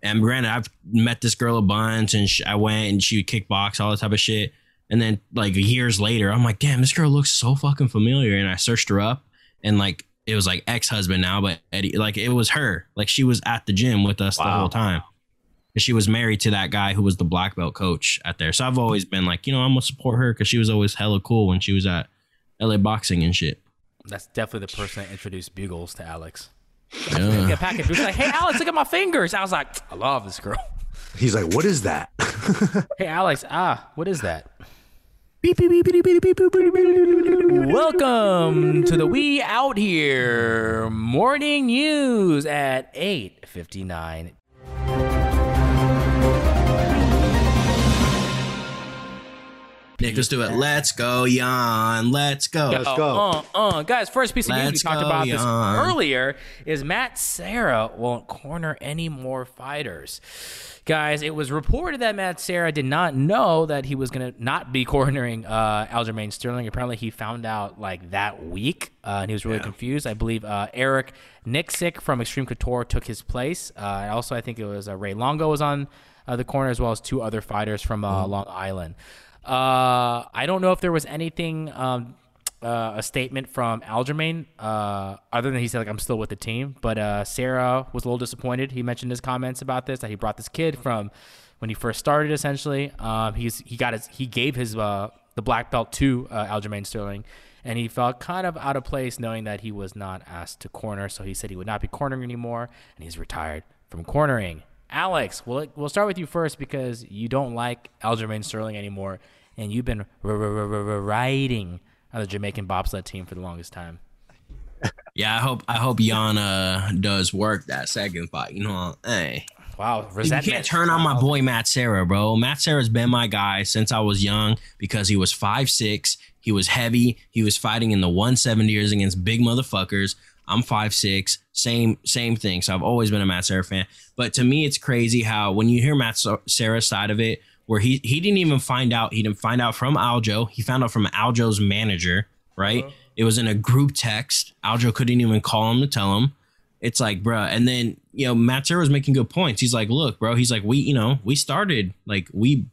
And granted, I've met this girl a bunch, and sh I went and she would kickbox, all that type of shit. And then like years later, I'm like, damn, this girl looks so fucking familiar. And I searched her up, and like it was like ex husband now, but Eddie, like it was her. Like she was at the gym with us the whole time. And she was married to that guy who was the black belt coach at there. So I've always been like, you know, I'm gonna support her because she was always hella cool when she was at LA boxing and shit. That's definitely the person that introduced Bugles to Alex. Yeah. Like, hey Alex, look at my fingers. I was like, I love this girl. He's like, what is that? hey Alex, ah, what is that? Welcome to the We Out Here morning news at 8:59 Nick, let's do it. Let's go, Yan. Let's go. Let's Oh, go. Uh, uh. Guys, first piece of news we talked go, about this earlier is Matt Serra won't corner any more fighters. Guys, it was reported that Matt Serra did not know that he was going to not be cornering uh, Aljamain Sterling. Apparently, he found out like that week, uh, and he was really confused. I believe uh, Eric Nicksick from Extreme Couture took his place. Uh, and also, I think it was uh, Ray Longo was on uh, the corner as well as two other fighters from uh, Long Island. Uh, I don't know if there was anything, um, uh, a statement from Aljamain, uh, other than he said like I'm still with the team. But uh, Serra was a little disappointed. He mentioned his comments about this that he brought this kid from when he first started. Essentially, um, he's he got his he gave his uh, the black belt to uh, Aljamain Sterling. And he felt kind of out of place knowing that he was not asked to corner. So he said he would not be cornering anymore, and he's retired from cornering. Alex, we'll, we'll start with you first because you don't like Aljamain Sterling anymore, and you've been riding on the Jamaican bobsled team for the longest time. <laughs> Yeah, I hope I hope uh, does work that second fight. You know, hey. Wow, You can't turn on my boy Matt Serra, bro. Matt Serra's been my guy since I was young because he was five six. he was heavy, he was fighting in the 170ers against big motherfuckers. I'm five six. same same thing. So I've always been a Matt Serra fan. But to me, it's crazy how when you hear Matt Serra's side of it, where he he didn't even find out, he didn't find out from Aljo. He found out from Aljo's manager, right? Uh-huh. It was in a group text. Aljo couldn't even call him to tell him. It's like, bruh. And then, you know, Matt Serra was making good points. He's like, look, bro, he's like, we, you know, we started, like, we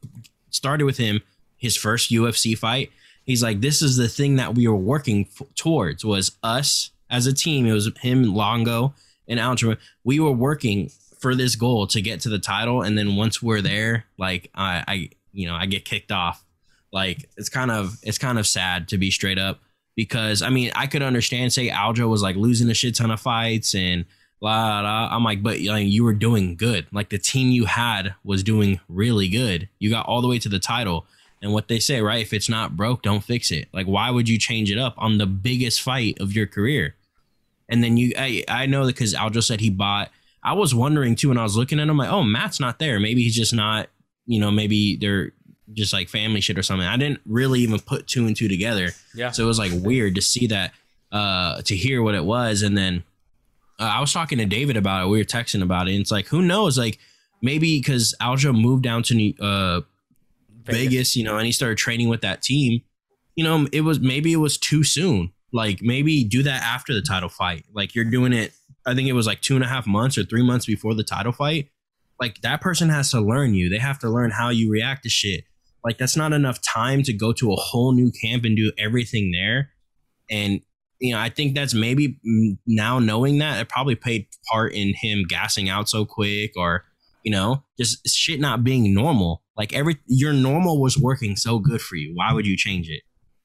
started with him his first UFC fight. He's like, this is the thing that we were working f- towards was us as a team. It was him, Longo, and Aljo. We were working for this goal to get to the title. And then once we're there, like, I, I, you know, I get kicked off. Like, it's kind of, it's kind of sad to be straight up because I mean I could understand say Aljo was like losing a shit ton of fights and blah, blah. I'm like, but like, you were doing good. Like the team you had was doing really good. You got all the way to the title. And what they say, right? If it's not broke, don't fix it. Like, why would you change it up on the biggest fight of your career? And then you, I, I know that because Aljo said he bought. I was wondering too when I was looking at him, like, oh, Matt's not there. Maybe he's just not. You know, maybe they're just like family shit or something. I didn't really even put two and two together. Yeah. So it was like weird to see that, uh, to hear what it was, and then uh, I was talking to David about it. We were texting about it. And it's like, who knows? Like maybe because Aljo moved down to New, uh, Vegas. you know, and he started training with that team. You know, it was maybe it was too soon. Like maybe do that after the title fight. Like you're doing it. I think it was like two and a half months or three months before the title fight. Like that person has to learn you. They have to learn how you react to shit. Like that's not enough time to go to a whole new camp and do everything there. And you know, I think that's maybe mm, now knowing that it probably played part in him gassing out so quick or you know, just shit not being normal. Like every your normal was working so good for you. Why would you change it?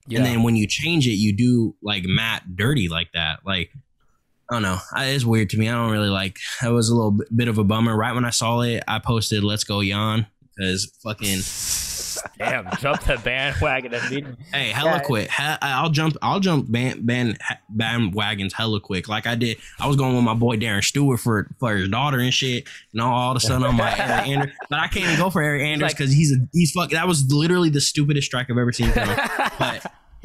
Yeah. And then when you change it, you do like Matt dirty like that. Like I don't know. I- It's weird to me. I don't really like. That was a little bit- bit of a bummer. Right when I saw it, I posted "Let's go Yan" because fucking Damn, jump the bandwagon <laughs> hey, hella Yeah. quick. He- I'll jump. I'll jump band, band bandwagons hella quick. Like I did. I was going with my boy Darren Stewart for for his daughter and shit. And all, all of a sudden I'm like Eryk <laughs> Anders, but I can't even go for Eryk Anders like- because he's a he's fuck. That was literally the stupidest strike I've ever seen. From <laughs>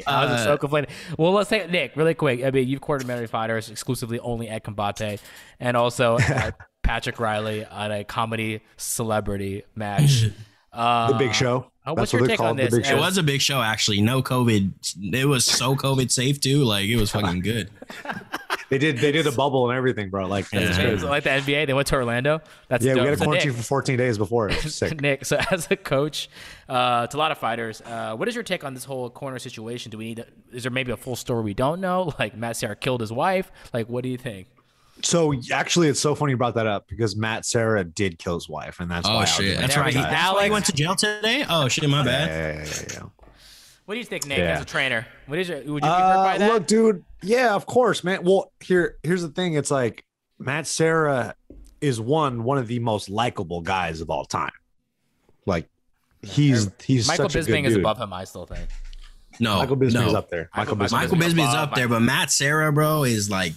I was Uh, so complaining. Well, let's take Nick really quick. I mean, you've coordinated fighters exclusively only at Combate, and also uh, <laughs> Patrick Riley on a comedy celebrity match. Uh, <clears throat> The Big Show. Uh, what's That's your what they take on it, this? It Show. was a big show, actually. No COVID. It was so COVID safe too. Like it was fucking good. <laughs> They did they did a bubble and everything, bro. Like that's It's crazy. like the NBA, they went to Orlando. That's Yeah, we dope. got a So, quarantine Nick, for 14 days before. <laughs> Sick. Nick, so <laughs> as a coach uh, to a lot of fighters, uh, what is your take on this whole corner situation? Do we need? To, is there maybe a full story we don't know? Like Matt Serra killed his wife. Like, what do you think? So actually, it's so funny you brought that up because Matt Serra did kill his wife, and that's Oh why shit, that's right. He, go. that's why he went to jail today. Oh shit, my bad. yeah, yeah, yeah, yeah. What do you think, Nick, Yeah. as a trainer? What is your? Would you be hurt by Uh, that? look, dude. Yeah, of course, man. Well, here, here's the thing. It's like Matt Serra is one one of the most likable guys of all time. Like he's he's Michael such a good Bisping is dude. above him. I still think. No, Michael Bisping's no. up there. Michael, Michael- Bisping. Michael Bisping's Bisbey's above up there, but Matt Serra, bro, is like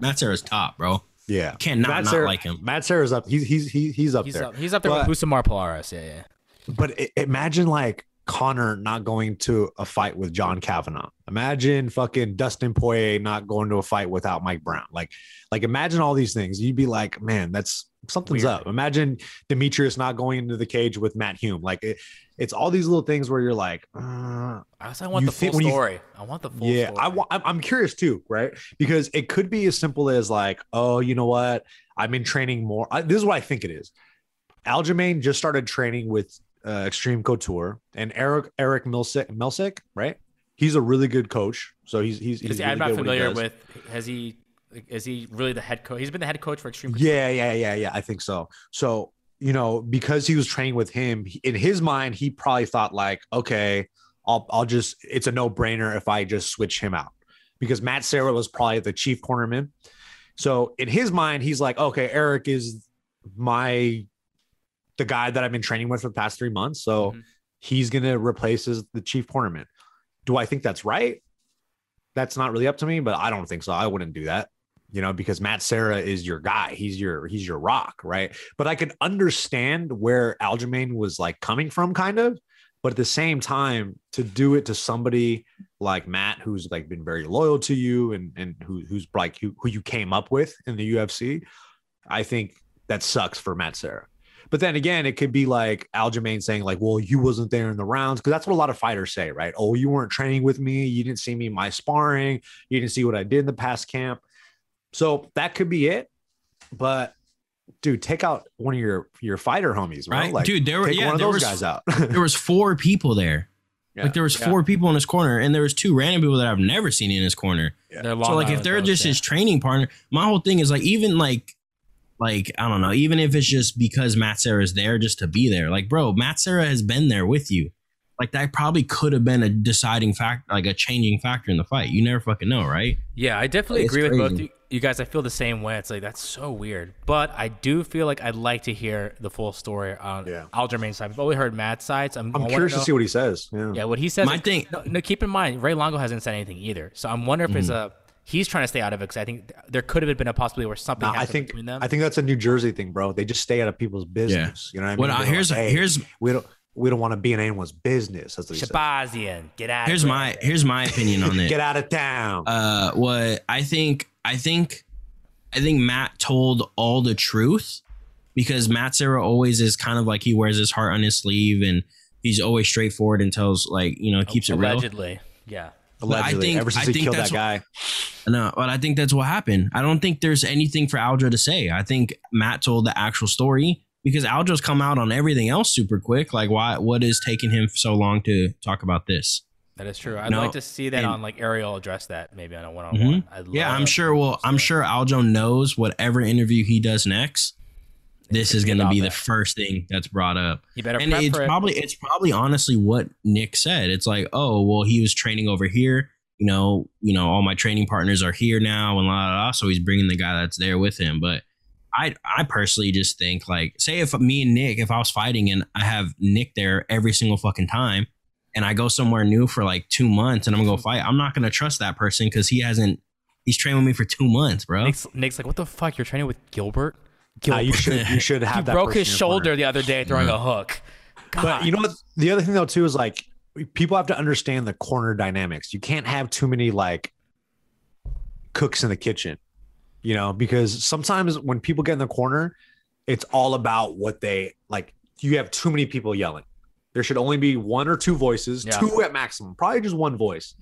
Matt Serra's top, bro. yeah, Can't not, Matt not Serra, like him. Matt Serra's up. He's he's he's he's up He's there. up. He's up there But- with Husamar Polaris. Yeah, yeah. But i- imagine like Conor not going to a fight with John Kavanagh. Imagine fucking Dustin Poirier not going to a fight without Mike Brown. Like, like imagine all these things. You'd be like, man, that's something's Weird. up. Imagine Demetrious not going into the cage with Matt Hume. Like, it, it's all these little things where you're like, uh, I also want the full when you- story. I want the full yeah, story. I, wa- I'm curious too, right? Because it could be as simple as like, oh, you know what? I've been training more. I, this is what I think it is. Aljamain just started training with uh, Extreme Couture and Eric Eric Milsick, Milsick, right? He's a really good coach. So he's he's, he's really I'm not good at he familiar with. Has he? Is he really the head coach? He's been the head coach for Extreme. Couture. Yeah, yeah, yeah, yeah. I think so. So, you know, because he was training with him, in his mind, he probably thought like, okay, I'll I'll just it's a no-brainer if I just switch him out. Because Matt Serra was probably the chief cornerman. So in his mind, he's like, okay, Eric is my the guy that I've been training with for the past three months. So Mhm. he's gonna replace as the chief cornerman. Do I think that's right? That's not really up to me, but I don't think so. I wouldn't do that you know, because Matt Serra is your guy. He's your he's your rock, right? But I could understand where Aljamain was like coming from, kind of. But at the same time, to do it to somebody like Matt, who's like been very loyal to you and and who who's like who, who you came up with in the UFC, I think that sucks for Matt Serra. But then again, it could be like Aljamain saying, like, well, you wasn't there in the rounds. Cause that's what a lot of fighters say, right? Oh, you weren't training with me. You didn't see me my sparring. You didn't see what I did in the past camp. So that could be it. But dude, take out one of your your fighter homies, bro. Right, Like, dude. There were take yeah, one of those was guys out. <laughs> there was four people there. Yeah. Like there was Yeah. four people in his corner, and there was two random people that I've never seen in his corner. Yeah. So like if they're folks, just his training partner, my whole thing is like even like like I don't know, even if it's just because Matt Serra is there just to be there. Like, bro, Matt Serra has been there with you. Like that probably could have been a deciding factor, like a changing factor in the fight. You never fucking know, right? Yeah, I definitely It's agree with both you, you guys. I feel the same way. It's like that's so weird, but I do feel like I'd like to hear the full story on Yeah. Aljamain's side. We've only heard Matt's side. So I'm, I I'm wanna curious to see what he says. Yeah. Yeah, what he says. My is- thing- No, no, keep in mind, Ray Longo hasn't said anything either. So I'm wondering if it's Mm-hmm. a he's trying to stay out of it because I think there could have been a possibility where something Nah, I think between them. I think that's a New Jersey thing, bro. They just stay out of people's business. You know what I mean? What I- here's like, "Hey, here's we don't we don't want to be in anyone's business. That's what he. Shahbazyan, get out. here's of my here's my opinion on <laughs> it. Get out of town. uh what I think I think I think Matt told all the truth because Matt Serra always is kind of like he wears his heart on his sleeve and he's always straightforward and tells like you know keeps it real. Allegedly, yeah. But I Allegedly, think- ever since I he think killed that's that guy. No, but I think that's what happened. I don't think there's anything for Aljo to say. I think Matt told the actual story because Aljo's come out on everything else super quick. Like, why? What is taking him so long to talk about this? That is true. I'd No, like to see that and- on like Ariel address that maybe on a one on one. Yeah, I'm sure. Well, I'm sure Aljo knows whatever interview he does next. This is going to be the that. first thing that's brought up. You better and it's it. probably it's probably honestly what Nick said. It's like, oh, well, he was training over here. You know, you know, all my training partners are here now, and la la la. So he's bringing the guy that's there with him. But I, I personally just think like, say if me and Nick, if I was fighting and I have Nick there every single fucking time, and I go somewhere new for like two months and I'm gonna go fight, I'm not gonna trust that person because he hasn't. He's training with me for two months, bro. Nick's, Nick's like, what the fuck? You're training with Gilbert? Nah, you should you should <laughs> he have that. broke his in corner. shoulder the other day throwing a hook. God. But you know what? The other thing though too is like people have to understand the corner dynamics. You can't have too many like cooks in the kitchen, you know, because sometimes when people get in the corner, it's all about what they like. You have too many people yelling. There should only be one or two voices, Yeah. two at maximum, probably just one voice,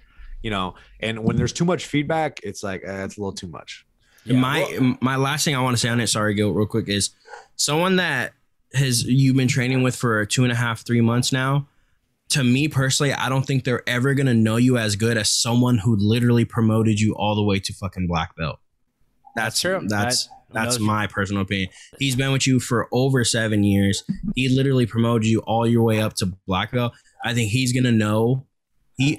you know. And when there's too much feedback, it's like eh, it's a little too much. Yeah, my my last thing I want to say on it, sorry, Gil, real quick, is someone that has you've been training with for two and a half, three months now. To me personally, I don't think they're ever gonna know you as good as someone who literally promoted you all the way to fucking black belt. That's true. That's I- that's knows you. my personal opinion. He's been with you for over seven years. He literally promoted you all your way up to black belt. I think he's gonna know. He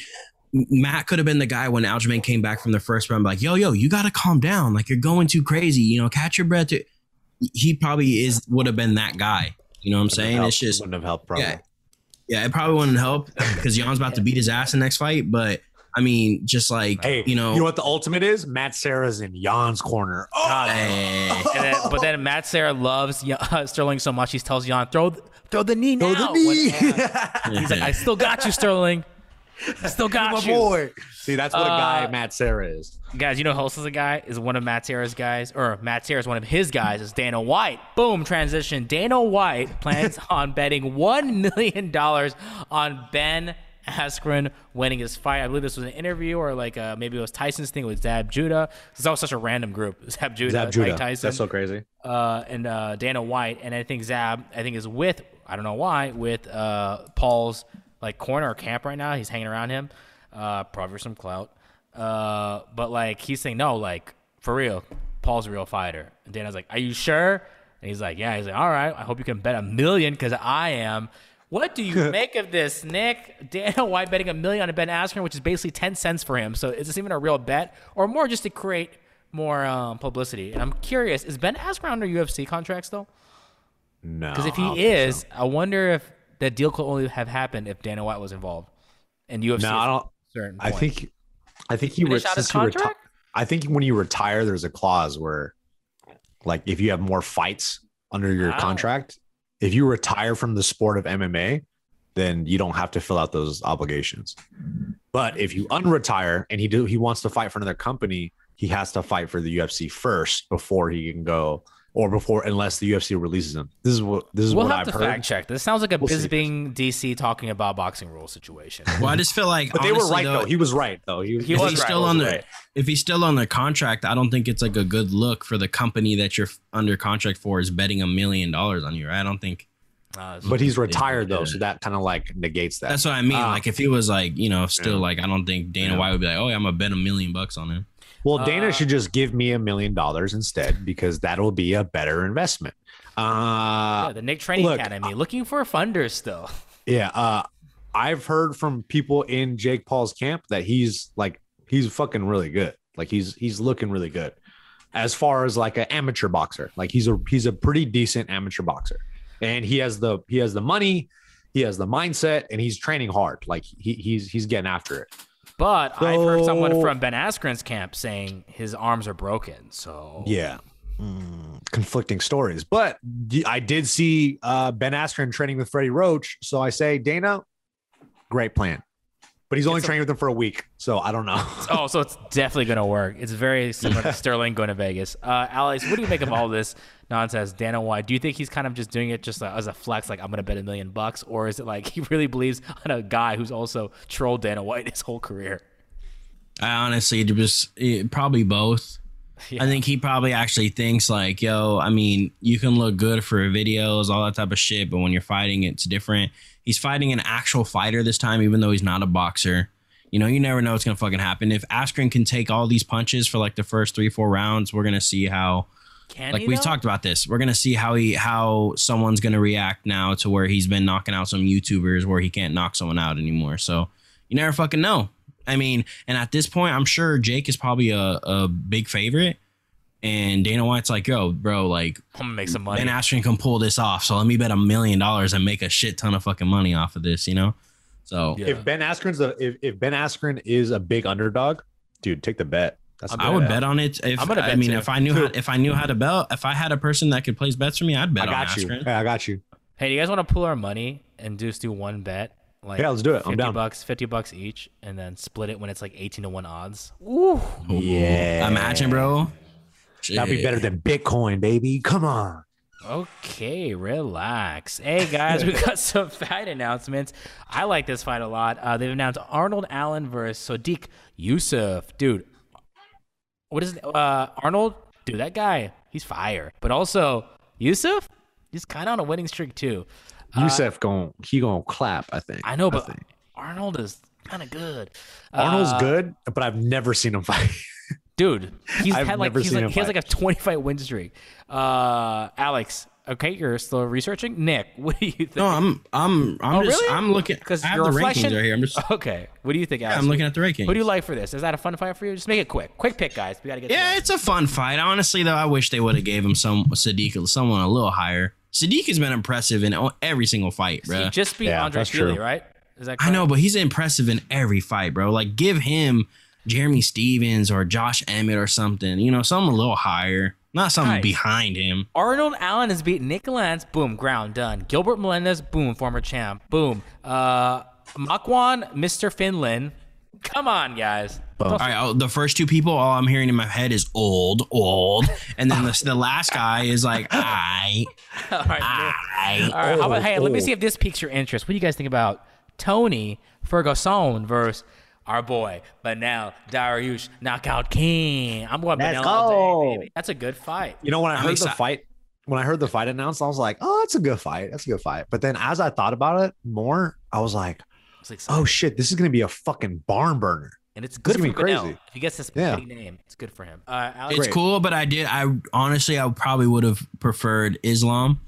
Matt could have been the guy when Aljamain came back from the first round, like, yo, yo, you gotta calm down. Like you're going too crazy. You know, catch your breath. He probably is would have been that guy. You know what I'm saying? Help- It's just wouldn't have helped probably. yeah, yeah. It probably wouldn't help because Yan's about to beat his ass in the next fight. But I mean, just like Hey, you know, you know what the ultimate is? Matt Serra's in Yan's corner. Oh, God. <laughs> And then, but then Matt Serra loves uh, <laughs> Sterling so much, he tells Yan, throw, throw the knee throw now. the knee. When- he's like, I still got you, Sterling. I still got my you. boy. See, that's what a guy Uh, Matt Serra is. Guys, you know who else is a guy? Is one of Matt Serra's guys, or Matt Serra is one of his guys, is Dana White. Boom, transition. Dana White plans <laughs> on betting $1 million on Ben Askren winning his fight. I believe this was an interview or like uh, maybe it was Tyson's thing with Zab Judah. This is all such a random group. <laughs> Zab Judah, Zab Mike Tyson, That's so crazy. uh, and uh, Dana White. And I think Zab, I think is with, I don't know why, with uh, Paul's like corner or camp right now. He's hanging around him, uh, probably for some clout. Uh, but like he's saying no, like for real, Paul's a real fighter. And Dana's like, "Are you sure?" And he's like, "Yeah." He's like, "All right, I hope you can bet a million because I am." What do you <laughs> make of this, Nick? Dana <laughs> White betting a million on Ben Askren, which is basically ten cents for him. So is this even a real bet, or more just to create more um, publicity? And I'm curious, is Ben Askren under UFC contracts though? No. Because if he is, so. I wonder if that deal could only have happened if Dana White was involved. And UFC, no, I don't. certain I think, I think he re- since he reti- contract? I think when you retire, there's a clause where, like, if you have more fights under your Wow. contract, if you retire from the sport of MMA, then you don't have to fill out those obligations. But if you unretire and he do he wants to fight for another company, he has to fight for the UFC first before he can go, or before unless the UFC releases him. This is what this is we'll what have I've to heard. fact check. This sounds like a We'll see. Bisping DC talking about boxing rule situation. <laughs> well, I just feel like But they were right though. He was right though. He, He if was he's right, still was on the right. if he's still on the contract, I don't think it's like a good look for the company that you're under contract for is betting a million dollars on you. Right? I don't think Uh, But he's retired though, Yeah. so that kind of like negates that. that's what I mean. Ah. like if he was like you know still Yeah. like I don't think Dana Yeah. White would be like oh yeah, I'm gonna bet a million bucks on him. Well, Dana Uh, should just give me a million dollars instead because that'll be a better investment. Uh, yeah, the Nick Training look, Academy looking for funders still. <laughs> yeah. Uh, I've heard from people in Jake Paul's camp that he's like he's fucking really good. Like he's he's looking really good as far as like an amateur boxer. Like he's a he's a pretty decent amateur boxer, and he has the he has the money, he has the mindset, and he's training hard. Like he he's he's getting after it. But I've heard someone from Ben Askren's camp saying his arms are broken. So Yeah. Mm, conflicting stories. But I did see uh, Ben Askren training with Freddie Roach. So I say, Dana, great plan. but he's only It's a- with him for a week, so I don't know. <laughs> Oh, so it's definitely gonna work. It's very similar to Sterling going to Vegas. Uh, Alex, what do you make of all this nonsense? Dana White, do you think he's kind of just doing it just as a flex, like I'm gonna bet a million bucks, or is it like <laughs> he really believes on a guy who's also trolled Dana White his whole career? I honestly just eh, probably both. <laughs> Yeah. I think he probably actually thinks like, yo, I mean, you can look good for videos, all that type of shit, but when you're fighting, it's different. He's fighting an actual fighter this time, even though he's not a boxer. You know, you never know what's gonna fucking happen. If Askren can take all these punches for like the first three, four rounds, we're gonna see how Can like he? we though? talked about this. We're gonna see how he how someone's gonna react now to where he's been knocking out some YouTubers where he can't knock someone out anymore. So you never fucking know. I mean, and at this point, I'm sure Jake is probably a, a big favorite. And Dana White's like, yo, bro, like I'm gonna make some money. Ben Askren can pull this off. So let me bet a million dollars and make a shit ton of fucking money off of this, you know? So Yeah. If Ben Askren's a if, if Ben Askren is a big underdog, dude, take the bet. That's I would bet on it. If I'm gonna I mean, too. if I knew how, if I knew how to bet, if I had a person that could place bets for me, I'd I bet on you. Askren. Yeah, I got you. hey, do you guys want to pool our money and just do one bet? Like Yeah, let's do it. I'm 50 down. bucks, fifty bucks each, and then split it when it's like eighteen to one odds. Ooh, Yeah. Imagine, bro. That'd be better than Bitcoin, baby. Come on. Okay, relax. Hey guys, we <laughs> got some fight announcements. I like this fight a lot. Uh, they've announced Arnold Allen versus Sodiq Yusuff. Dude, what is? Uh, Arnold? Dude, that guy, he's fire. But also Yusuff, he's kind of on a winning streak too. Yusuff going he gonna clap, I think. I know, but think. Arnold is kind of good. Arnold's Uh, good, but I've never seen him fight. dude. He's <laughs> I've had like he's like he has like a twenty fight win streak. Uh, Alex, okay, you're still researching. Nick, <laughs> what do you think? No, I'm I'm I'm Oh, just really? I'm looking because I have the reflection. rankings right here. I'm just okay. What do you think, Alex? I'm looking at the rankings. Who do you like for this? Is that a fun fight for you? Just make it quick. Quick pick, guys. We gotta get. Yeah, to it's a fun fight. Honestly, though, I wish they would have gave him some Sodiq someone a little higher. Sodiq has been impressive in every single fight, that. He bro. just beat Yeah, Andre that's Fili, right? Is that I know, but he's impressive in every fight, bro. Like, give him Jeremy Stephens or Josh Emmett or something. You know, something a little higher, not something Guys. behind him. Arnold Allen has beat Nik Lentz. Boom, ground done. Gilbert Melendez. Boom, former champ. Boom. Uh, Makwan, Mr. Finland. Come on, guys. All right, the first two people, all I'm hearing in my head is old, old, and then the, the last guy is like, <laughs> I, All right. I. All right, how about, hey, let me see if this piques your interest. What do you guys think about Tony Ferguson versus our boy Beneil Dariush Knockout King? I'm going Let's Beneil all day, go. baby. That's a good fight. You know, when I I'm heard the exci- fight, when I heard the fight announced, I was like, "Oh, that's a good fight. That's a good fight." But then, as I thought about it more, I was like, "Oh shit, this is gonna be a fucking barn burner." and it's good for gonna Beneil. If he gets this Yeah. big name, it's good for him. Uh, Alex, It's cool, but I did. I honestly, I probably would have preferred Islam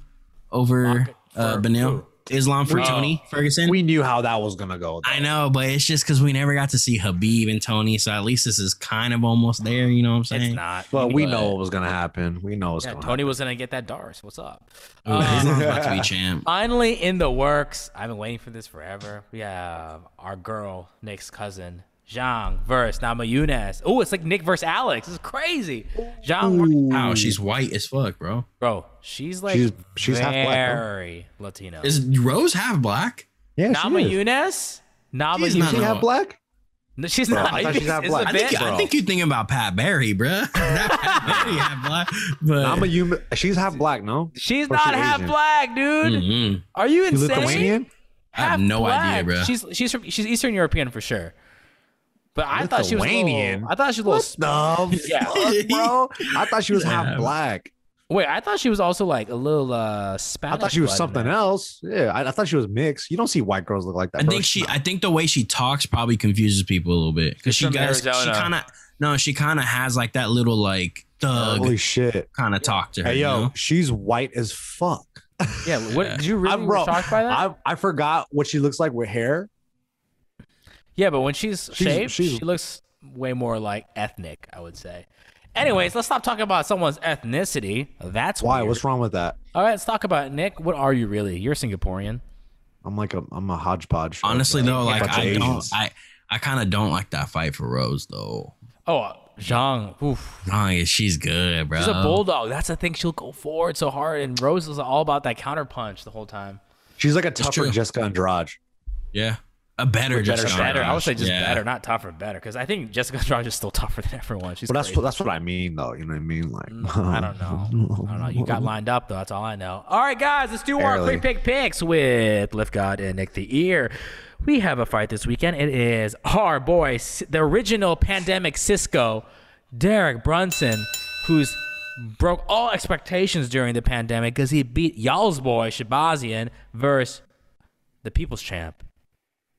over Rocket uh, for Beneil. who? Islam for Oh. Tony Ferguson. We knew how that was gonna go. though. I know, but it's just because we never got to see Habib and Tony, so at least this is kind of almost there. You know what I'm saying? it's not. But we But- know what was gonna happen. We know what's yeah, going Tony was gonna get that Dars. What's up? Ooh, um, Islam's about to be <laughs> champ. Finally in the works. I've been waiting for this forever. We have our girl, Nick's cousin, Zhang versus Namajunas. Oh, it's like Nick versus Alex. It's crazy. Zhang, Wow, she's white as fuck, bro. bro, she's like She's- she's half black, bro. very Latino. Is Rose half black? Yeah, Nama she is. Yunus? Nama She's She not Yunus. have black. No, she's Bro, not. I thought she's half It's black. a I think, bit, I think you're thinking about Pat Barry, bro. <laughs> Not Pat Barry half black, but Nama Yuma, she's half black. No, she's Or not she half Asian? black, dude. Mhm. Are you you insane? Lithuanian. I have no black. idea, bro. She's she's from, she's Eastern European for sure. But I thought she was a Lithuanian? little, I thought she was a little. What the Yeah. fuck, bro? <laughs> I thought she was Yeah. half black. Wait, I thought she was also like a little uh I thought she was something there. else. Yeah, I, I thought she was mixed. You don't see white girls look like that. I bro. think she. I think the way she talks probably confuses people a little bit because she from does. She kind of no. She kind of has like that little like thug Holy shit. kind of talk to her. Hey you yo, know? she's white as fuck. Yeah, what did you really I'm bro. shocked by that? I I forgot what she looks like with hair. Yeah, but when she's, She's- shaved, she's- she looks way more like ethnic, I would say. Anyways, let's stop talking about someone's ethnicity. That's Why? weird. What's wrong with that? All right, let's talk about it. Nick. What are you really? You're Singaporean. I'm like a I'm a hodgepodge. Honestly though, like bunch of I don't. I I kind of don't like that fight for Rose though. Oh, uh, Zhang. Oof. Yeah, she's good, bro. She's a bulldog. That's the thing. She'll go forward so hard, and Rose is all about that counter punch the whole time. She's like a tougher true. Jessica Andrade. Yeah. A better, With Jessica better- better. I would say just Yeah. better, not tougher. Better, because I think Jessica Andrade is still <laughs> tougher than everyone. She's But that's crazy. what that's what I mean, though. You know what I mean? Like, mm, I don't know. I don't know. You got <laughs> lined up though. That's all I know. All right, guys, let's do our Barely. quick pick picks with Lift God and Nick the Ear. We have a fight this weekend. It is our boy, the original pandemic Cisco, Derek Brunson, who's broke all expectations during the pandemic because he beat y'all's boy Shahbazyan versus the People's Champ,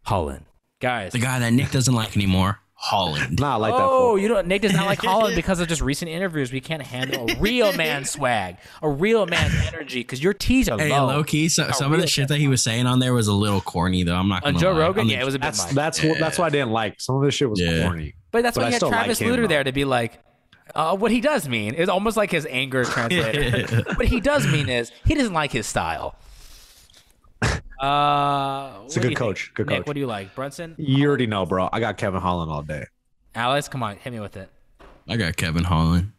Holland. Guys, The guy that Nick doesn't like anymore, Holland. Nah, I like that. Oh, fool. you know Nick does not like <laughs> Holland because of just recent interviews. We can't handle a real man swag, a real man energy, because your T's are Hey, low. low key, so, some of the shit that he was saying on there was a little corny, though. I'm not On gonna Joe lie. Rogan, On the- yeah, it was a bit That's much. that's what that's what I didn't like. Some of this shit was Yeah. corny. but that's but why I he had still like Travis Lutter there to be like, uh, what he does mean is almost like his anger <laughs> translated. what he does mean is he doesn't like his style. Uh, <laughs> It's a good coach, think? good Nick, coach. what do you like, Brunson? You already know, bro. I got Kevin Holland all day. Alex, come on, hit me with it. I got Kevin Holland.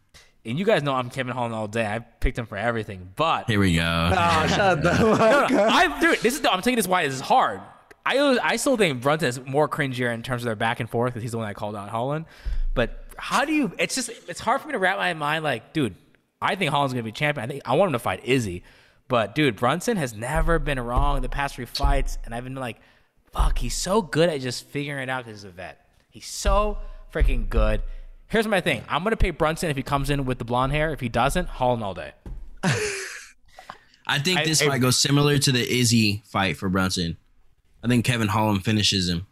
And you guys know I'm Kevin Holland all day. I picked him for everything, but Here we go. Oh, <laughs> shut the no, no, I dude, this is no, I'm telling you this why this is hard. I I still think Brunson is more cringier in terms of their back and forth because he's the one that called out Holland. But how do you? It's just it's hard for me to wrap my mind. Like, dude, I think Holland's gonna be champion. I think I want him to fight Izzy, but dude, Brunson has never been wrong in the past three fights, and I've been like, fuck, he's so good at just figuring it out because he's a vet. He's so freaking good. Here's my thing. I'm gonna pay Brunson if he comes in with the blonde hair. If he doesn't, Holland all day. <laughs> I think this I- fight goes similar to the Izzy fight for Brunson. I think Kevin Holland finishes him.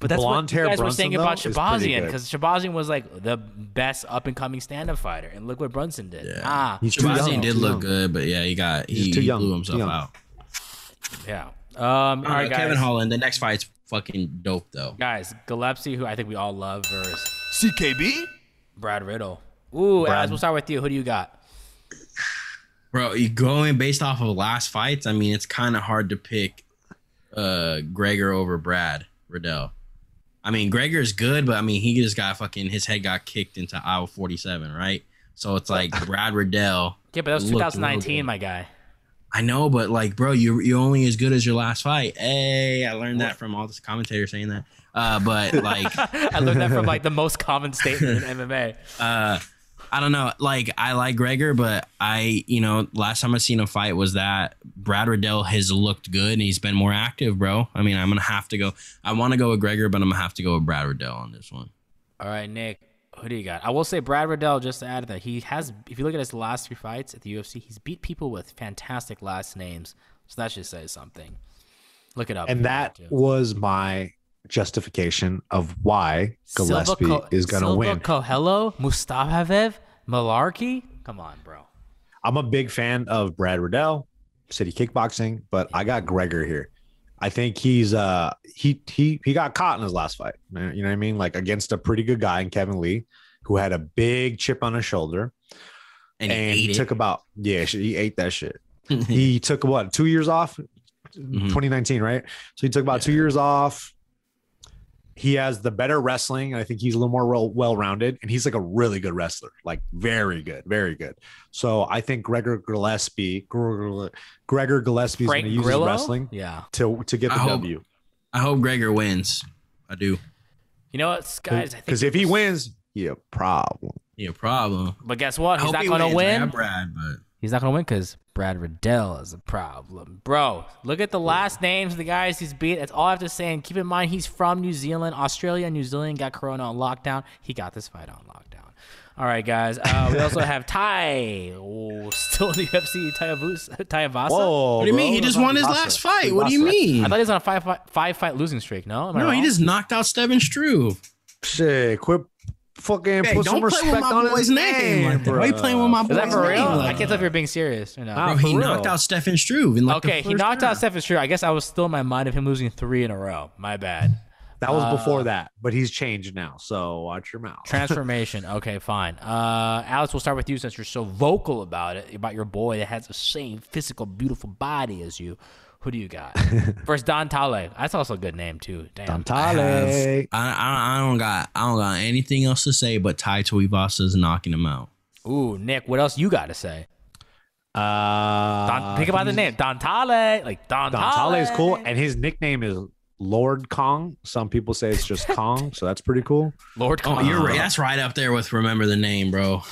But that's Blonde what you hair guys were saying about is Shahbazyan because Shahbazyan was like the best up and coming stand up fighter, and look what Brunson did. Ah, He's too young. Shahbazyan did look young. good, but yeah, he got he, He's too he young, blew too himself young. out. yeah. Um, all Uh, guys. Kevin Holland. The next fight's fucking dope though. Guys, Gillespie, who I think we all love, versus CKB, Brad Riddell. Ooh, Brad. Alex, we'll start with you. Who do you got? bro. You going based off of last fights? I mean, it's kind of hard to pick uh Gregor over Brad Riddell. I mean, Gregor is good, but I mean, he just got fucking his head got kicked into aisle forty seven, right? So it's like Brad Riddell. <laughs> Yeah, but that was 2019, my guy. I know, but like, bro, you you're only as good as your last fight. Hey, I learned that from all this commentators saying that. Uh, but like, <laughs> I learned that from <laughs> like the most common statement in MMA. uh, I don't know. Like, I like Gregor, but I, you know, last time I seen a fight was that Brad Riddell has looked good and he's been more active, bro. I mean, I'm gonna have to go. I want to go with Gregor, but I'm gonna have to go with Brad Riddell on this one. All right, Nick. Who do you got? I will say Brad Riddell. Just to add that he has. If you look at his last three fights at the UFC, he's beat people with fantastic last names. So that should say something. Look it up. And that was my justification of why Silva Gillespie Co- is going to win. Coelho, Mustafaev, Mullarkey. Come on, bro. I'm a big fan of Brad Riddell, City Kickboxing, but I got Gregor here. I think he's uh he he he got caught in his last fight. You know what I mean? Like against a pretty good guy in Kevin Lee, who had a big chip on his shoulder, And, and he he took about yeah he ate that shit. <laughs> he took what two years off Mhm. 2019 right so he took about two years off he has the better wrestling and i think he's a little more well, well-rounded and he's like a really good wrestler like very good very good so i think gregor gillespie gregor, gregor gillespie is going to use Grillo. his wrestling Yeah. to to get the I hope- w I hope Gregor wins. I do. You know what, guys? I think because if he wins yeah problem Yeah, problem. but guess what? He's not going to win. got Brad, but He's not going to win because Brad Riddell is a problem. Bro, look at the last names of the guys he's beat. That's all I have to say. And keep in mind, he's from New Zealand. Australia New Zealand got Corona on lockdown. He got this fight on lockdown. All right, guys. Uh, we <laughs> also have Ty. Oh, still in the UFC, Tayavus- Tuivasa. Whoa what do you mean? bro, He just won his Vasa. last fight. What do you mean? I thought he was on a five, fight- five fight losing streak, no? Am I No, he just knocked out Steven Struve. shit quit fucking Hey, put don't some play with respect my on boy's his name name like that. Why you playing with my Is that boy's for name like I can't tell if you're being serious or not. Bro, he real. knocked out Stefan Struve in like the okay, he first knocked out round. Stephen Struve. I guess I was still in my mind of him losing three in a row. My bad. that was Uh, before that but he's changed now so watch your mouth Transformation. <laughs> Okay, fine. Uh, Alex, we'll start with you since you're so vocal about it, about your boy that has the same physical, beautiful body as you. Who do you got? <laughs> First, Don Tale. That's also a good name too. Damn. I, have- Dantale. I, I, I don't got I don't got anything else to say but Tai Ty is knocking him out. Ooh, Nick, what else you got to say? Uh, Don, think about the he's- name. Don Tale. Like Don, Don Tale is cool, and his nickname is Lord Kong. Some people say it's just Kong, so that's pretty cool. Lord Oh, Kong. you're right. That's right up there with remember the name, bro.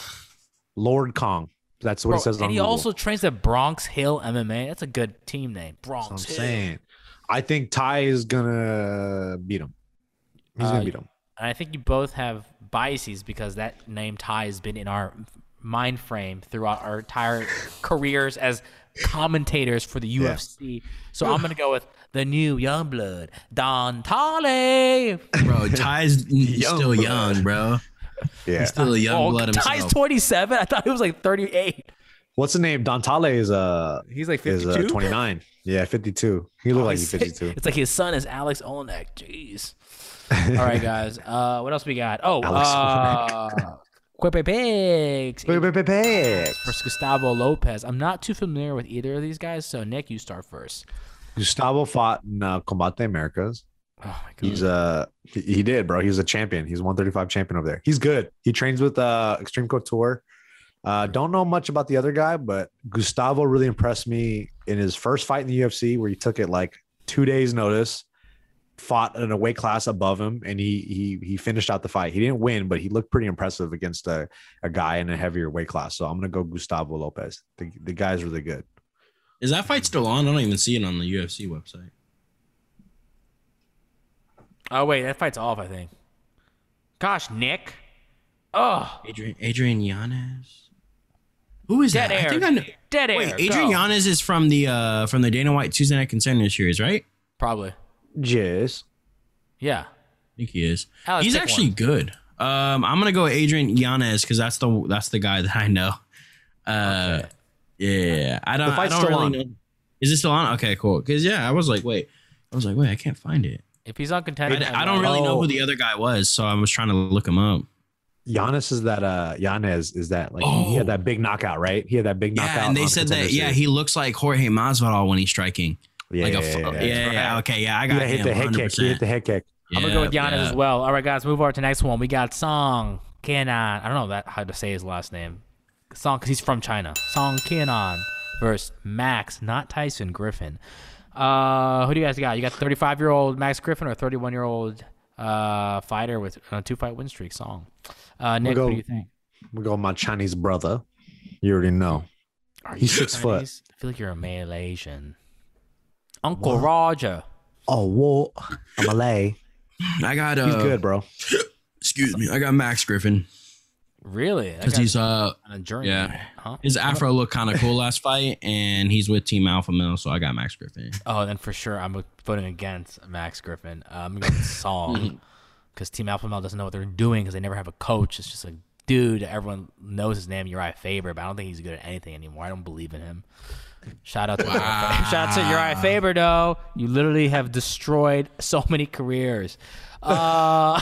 Lord Kong. That's what Bro, it says on and he Google. also trains at Bronx Hill MMA. That's a good team name. Bronx That's what I'm Hill. saying. I think Ty is gonna beat him. He's Uh, gonna beat him. And I think you both have biases because that name Ty has been in our mind frame throughout our entire careers as commentators for the UFC. So I'm <sighs> gonna go with the new young blood, Don Tale. Bro, Ty's <laughs> still blood. young, bro. Yeah. He's still a young Oh, blood Ty's himself. 27. I thought he was like 38. What's the name? Dantale is uh He's like is 52. uh, 29. Yeah, 52. He looked Oh, like he's he's- 52. It's like his son is Alex Oleinik. Jeez. <laughs> All right, guys. Uh, what else we got? Oh, Alex uh, Quepe Pigs big. versus Gustavo Lopez. I'm not too familiar with either of these guys, so Nick, you start first. Gustavo fought in uh, Combate Americas. Oh my god. He's uh he, he did, bro. He's a champion. He's 135 champion over there. He's good. He trains with uh Extreme Couture. Uh don't know much about the other guy, but Gustavo really impressed me in his first fight in the UFC where he took it like two days notice, fought in a weight class above him, and he he he finished out the fight. He didn't win, but he looked pretty impressive against a, a guy in a heavier weight class. So I'm gonna go Gustavo Lopez. The, the guy's really good. Is that fight still on? I don't even see it on the UFC website. Oh wait, that fight's off. I think. Gosh, Nick. Oh, Adrian Adrian Yanez. Who is dead that? air. I think I know. Dead air. Wait, Adrian Go. Yanez is from the uh from the Dana White Tuesday Night Contender series, right? Probably. Jizz. Yeah. I think he is. Alex, He's actually one. good. Um, I'm gonna go with Adrian Yanez because that's the that's the guy that I know. Uh, Okay. yeah, I don't. The fight's I don't still really on. know. Is it still on? Okay, cool. Because yeah, I was like, wait, I was like, wait, I can't find it. If he's on contender, I, I don't really know Oh. who the other guy was, so I was trying to look him up. Yanez is that uh Yanez is that like he Oh. had that big knockout, right? He had that big knockout. Yeah, and they said that. Contender Yeah, Series. he looks like Jorge Masvidal when he's striking. yeah, like a, yeah, fu- yeah, yeah, yeah. yeah, Okay, yeah, I got Yeah, hit him. the head kick. He hit the head kick. I'm gonna go with Yeah, Yanez yeah. as well. All right, guys, move on to the next one. We got Song Kenan. I don't know that how to say his last name. Song, because he's from China. Song Kenan versus Max, not Tyson Griffin. Uh, who do you guys got? You got 35 year old Max Griffin or 31 year old uh fighter with a two fight win streak? Song. Uh, Nick, go- what do you think? We go my Chinese brother. You already know. Are He's you six foot. I feel like you're a Malaysian. Uncle Roger. Oh, whoa. I'm Malay. I got. Uh, He's good, bro. Excuse me. I got Max Griffin Really? Because he's uh on a journey. yeah. Huh? his afro <laughs> looked kind of cool last fight, and he's with Team Alpha Male, so I got Max Griffin. Oh, then for sure I'm voting against Max Griffin. Uh, I'm going with <laughs> Song because Team Alpha Male doesn't know what they're doing because they never have a coach. It's just a dude. Everyone knows his name, Uriah Faber, but I don't think he's good at anything anymore. I don't believe in him. Shout out to Uriah Faber. <laughs> shout out to Uriah Faber though. You literally have destroyed so many careers. Uh,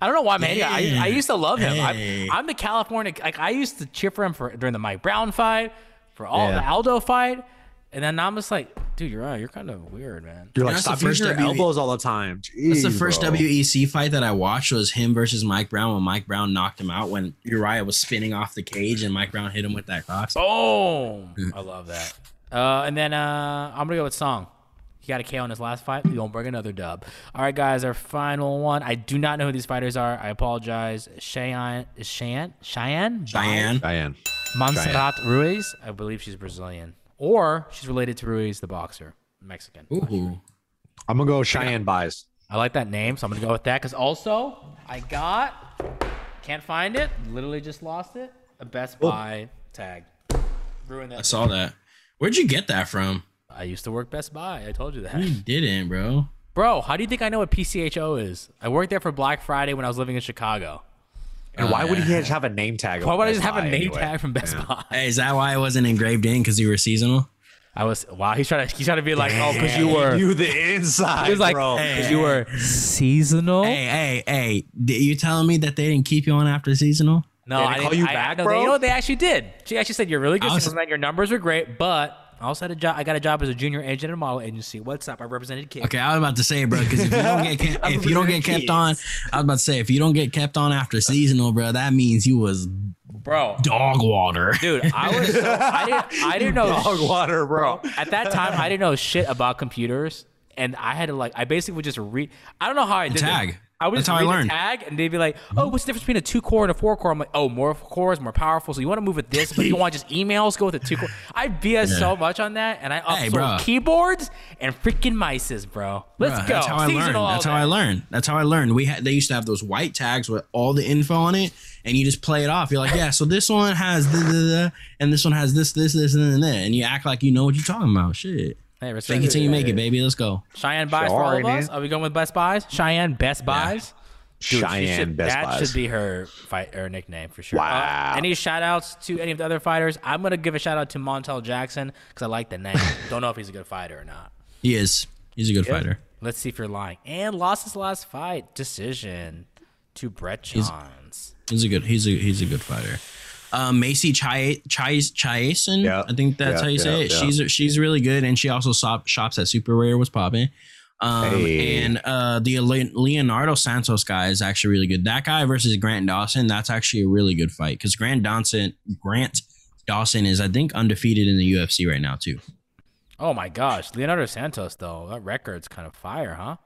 I don't know why, man. I, I used to love him. Hey. I, I'm the California. Like I used to cheer for him for during the Mike Brown fight, for all Yeah. the Aldo fight, and then I'm just like, dude, you're right. You're kind of weird, man. You're like, That's the stop using first your W- elbows all the time. That's the first bro. WEC fight that I watched was him versus Mike Brown when Mike Brown knocked him out when Uriah was spinning off the cage and Mike Brown hit him with that cross. Boom! I love that. Uh, and then uh, I'm gonna go with Song. He got a KO in his last fight. We gonna bring another dub. All right, guys. Our final one. I do not know who these fighters are. I apologize. Cheyanne, is Cheyanne, Cheyanne, Diane. Diane. Montserrat Ruiz. I believe she's Brazilian, or she's related to Ruiz, the boxer, Mexican. Ooh. I'm gonna go Cheyanne buys. I like that name, so I'm gonna go with that. Because also, I got can't find it. Literally just lost it. A Best oh. Buy tag. Ruin that. I saw that. Where'd you get that from? I used to work Best Buy. I told you that. You didn't, bro. Bro, how do you think I know what PCHO is? I worked there for Black Friday when I was living in Chicago. And why would he just have a name tag? Why of would I just have a name anyway? tag from Best Buy? Hey, is that why it wasn't engraved in? Because you were seasonal? I was wow. He's trying to he's trying to be like, oh, because you were. you the inside. he was like, bro. because you were seasonal. Hey, hey, hey. Did you telling me that they didn't keep you on after seasonal? No, They I didn't didn't call you I- back, no, bro? They, you know what they actually did? She actually said you're really good. Was- seasonal man. Your numbers were great, but I also had a job. I got a job as a junior agent at a model agency. What's up? I represented kids. Okay, I was about to say, bro, because if you don't get <laughs> kept, if you don't get kept on, I was about to say if you don't get kept on after seasonal, bro, that means you was bro. dog water. Dude, I was. So, <laughs> I didn't. I didn't know. dog water, bro. At that time, I didn't know shit about computers, and I had to like I basically would just read. I don't know how I did tag. It. I would That's just how I read learned. the tag, and they'd be like, "Oh, what's the difference between a two core and a four core?" I'm like, "Oh, more cores, more powerful. So you want to move with this, but you want just emails? Go with a two core." I BS so much on that, and I Hey, upsold keyboards and freaking mices, bro. Let's Bruh, go. That's how I Seasonal learned. all That's how day. I learned. That's how I learned. We had they used to have those white tags with all the info on it, and you just play it off. You're like, yeah, so this one has and this one has this, this, this, and then that, and you act like you know what you're talking about. Shit. Hey, respect Fake it it. till you make it, baby. Let's go. Cheyanne buys for all Sorry, of us. Are we going with Best Buys? Cheyanne Best Buys. Dude, Cheyanne should- Best that Buys. That should be her fight or nickname for sure. Wow. Uh, any shout outs to any of the other fighters? I'm gonna give a shout out to Montel Jackson because I like the name. <laughs> Don't know if he's a good fighter or not. He is. He's a good fighter. Let's see if you're lying. And lost his last fight decision to Brett Johns. He's a good. He's a he's a good fighter. Um, Macy Chai Chai Chiasson. Yeah. I think that's Yeah, how you say yeah, it. yeah. She's she's really good, and she also shop, shops at Super Rare. Was popping. Um, Hey. and uh, the Leonardo Santos guy is actually really good. That guy versus Grant Dawson. That's actually a really good fight because Grant Dawson Grant Dawson is I think undefeated in the UFC right now too. Oh my gosh, Leonardo Santos though that record's kind of fire, huh?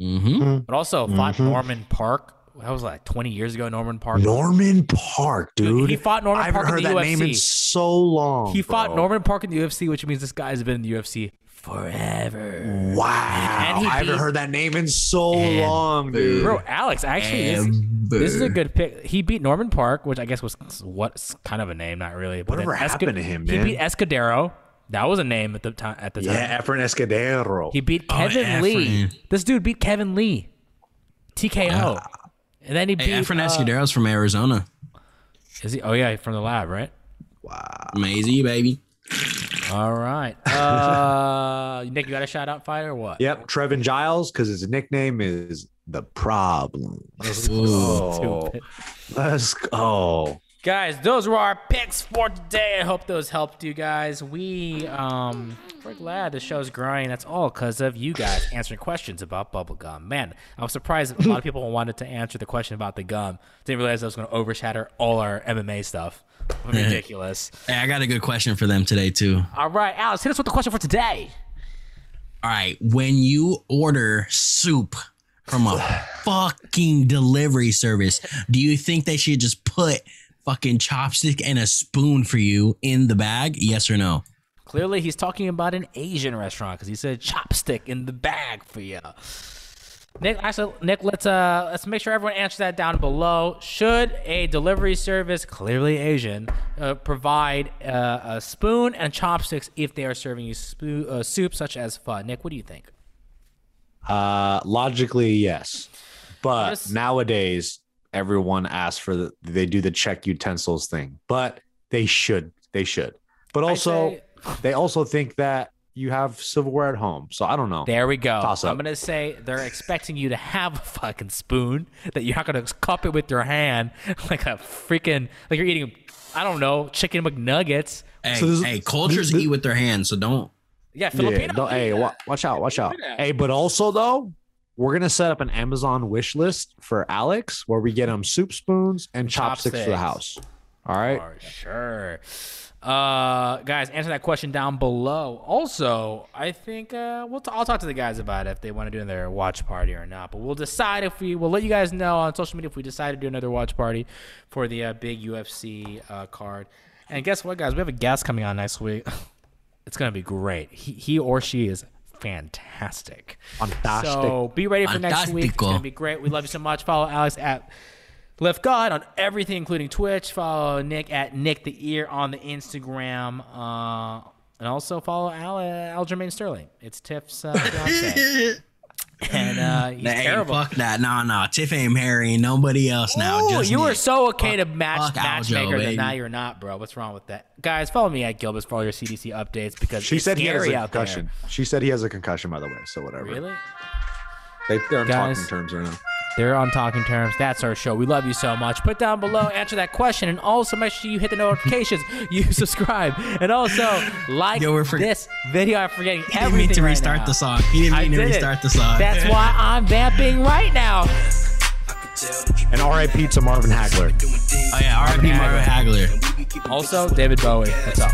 Mm-hmm. But also fought Norman Parke. That was like 20 years ago. Norman Parke. Norman Parke, dude. he fought Norman I haven't Park in heard the that name in UFC. so long. He fought. Norman Parke in the UFC, which means this guy's been in the UFC forever. Wow, he I haven't heard that name in so long, dude. Bro, Alex, actually, this, this is a good pick. He beat Norman Parke, which I guess was what's kind of a name, not really. But Whatever then Esca- happened to him, man? He beat Escudero. That was a name at the time. At the time, yeah, Efren Escudero. he beat oh, Kevin Lee. This dude beat Kevin Lee, TKO, and then he beat. Hey, Efren uh, Escudero's from Arizona. is he? Oh yeah, from the lab, right? Wow, amazing, baby. All right. Uh, <laughs> Nick, you got a shout out fight or what? Yep, Trevin Giles, because his nickname is the problem. Let's Ooh. go. Guys those were our picks for today. I hope those helped you guys. We um we're glad the show's growing. That's all because of you guys answering questions about bubblegum man i was surprised a lot of people <laughs> wanted to answer the question about the gum. Didn't realize i was going to overshadow all our mma stuff. <laughs> Ridiculous. Hey, I got a good question for them today too. all right alex hit us with the question for today. All right, when you order soup from a <sighs> fucking delivery service, do you think they should just put fucking chopstick and a spoon for you in the bag? Yes or no? clearly he's talking about an asian restaurant because he said chopstick in the bag for you Nick, actually, Nick, let's uh, let's make sure everyone answers that down below. Should a delivery service, clearly Asian, uh, provide uh, a spoon and chopsticks if they are serving you spo- uh, soup such as pho? Nick, what do you think? Uh, logically, yes, but Yes. nowadays everyone asks for the they do the check utensils thing, but they should they should. But also, say- they also think that you have silverware at home, so I don't know. There we go. Toss up. I'm gonna say they're expecting you to have a fucking spoon that you're not gonna cup it with your hand <laughs> like a freaking like you're eating. I don't know, chicken McNuggets. Hey, So this hey, cultures this- eat with their hands, so don't. Yeah, Yeah, Filipino. don't- hey, wa- watch out, watch out. Hey, but also though, we're gonna set up an Amazon wish list for Alex where we get him soup spoons and chopsticks, for the house. All right. For sure. Uh, guys, answer that question down below. Also, I think uh, we'll t- I'll talk to the guys about it if they want to do their watch party or not. But we'll decide if we we'll let you guys know on social media if we decide to do another watch party for the uh, big UFC uh, card. And guess what, guys? We have a guest coming on next week. <laughs> it's gonna be great. He, he or she is fantastic. Fantastic. So be ready for next week. It's gonna be great. We love you so much. Follow Alex at Left God on everything, including Twitch. Follow Nick at Nick the Ear on the Instagram. Uh, and also follow Al, Aljamain Sterling. It's Tiff's uh, fiance. <laughs> and uh, <laughs> he's Hey, terrible. fuck that. No, no. Tiff ain't marrying nobody else now. Ooh, just you were so okay to match fuck Aljo, matchmaker, that now you're not, bro. What's wrong with that? Guys, follow me at Gilbis for all your CDC updates because She it's said he has a out there. concussion. She said he has a concussion, by the way. So whatever. Really? They, they're on Guys. talking terms right now. They're on talking terms. That's our show. We love you so much. Put down below, answer that question, and also make sure you hit the notifications. <laughs> you subscribe, and also like Yo, we're forg- this video. I'm forgetting He didn't mean to right restart now. the song. He didn't I mean to did it. restart the song. That's <laughs> why I'm vamping right now. And R.I.P. to Marvin Hagler. Oh yeah, R.I.P. Marvin Hagler. Also, David Bowie. What's up?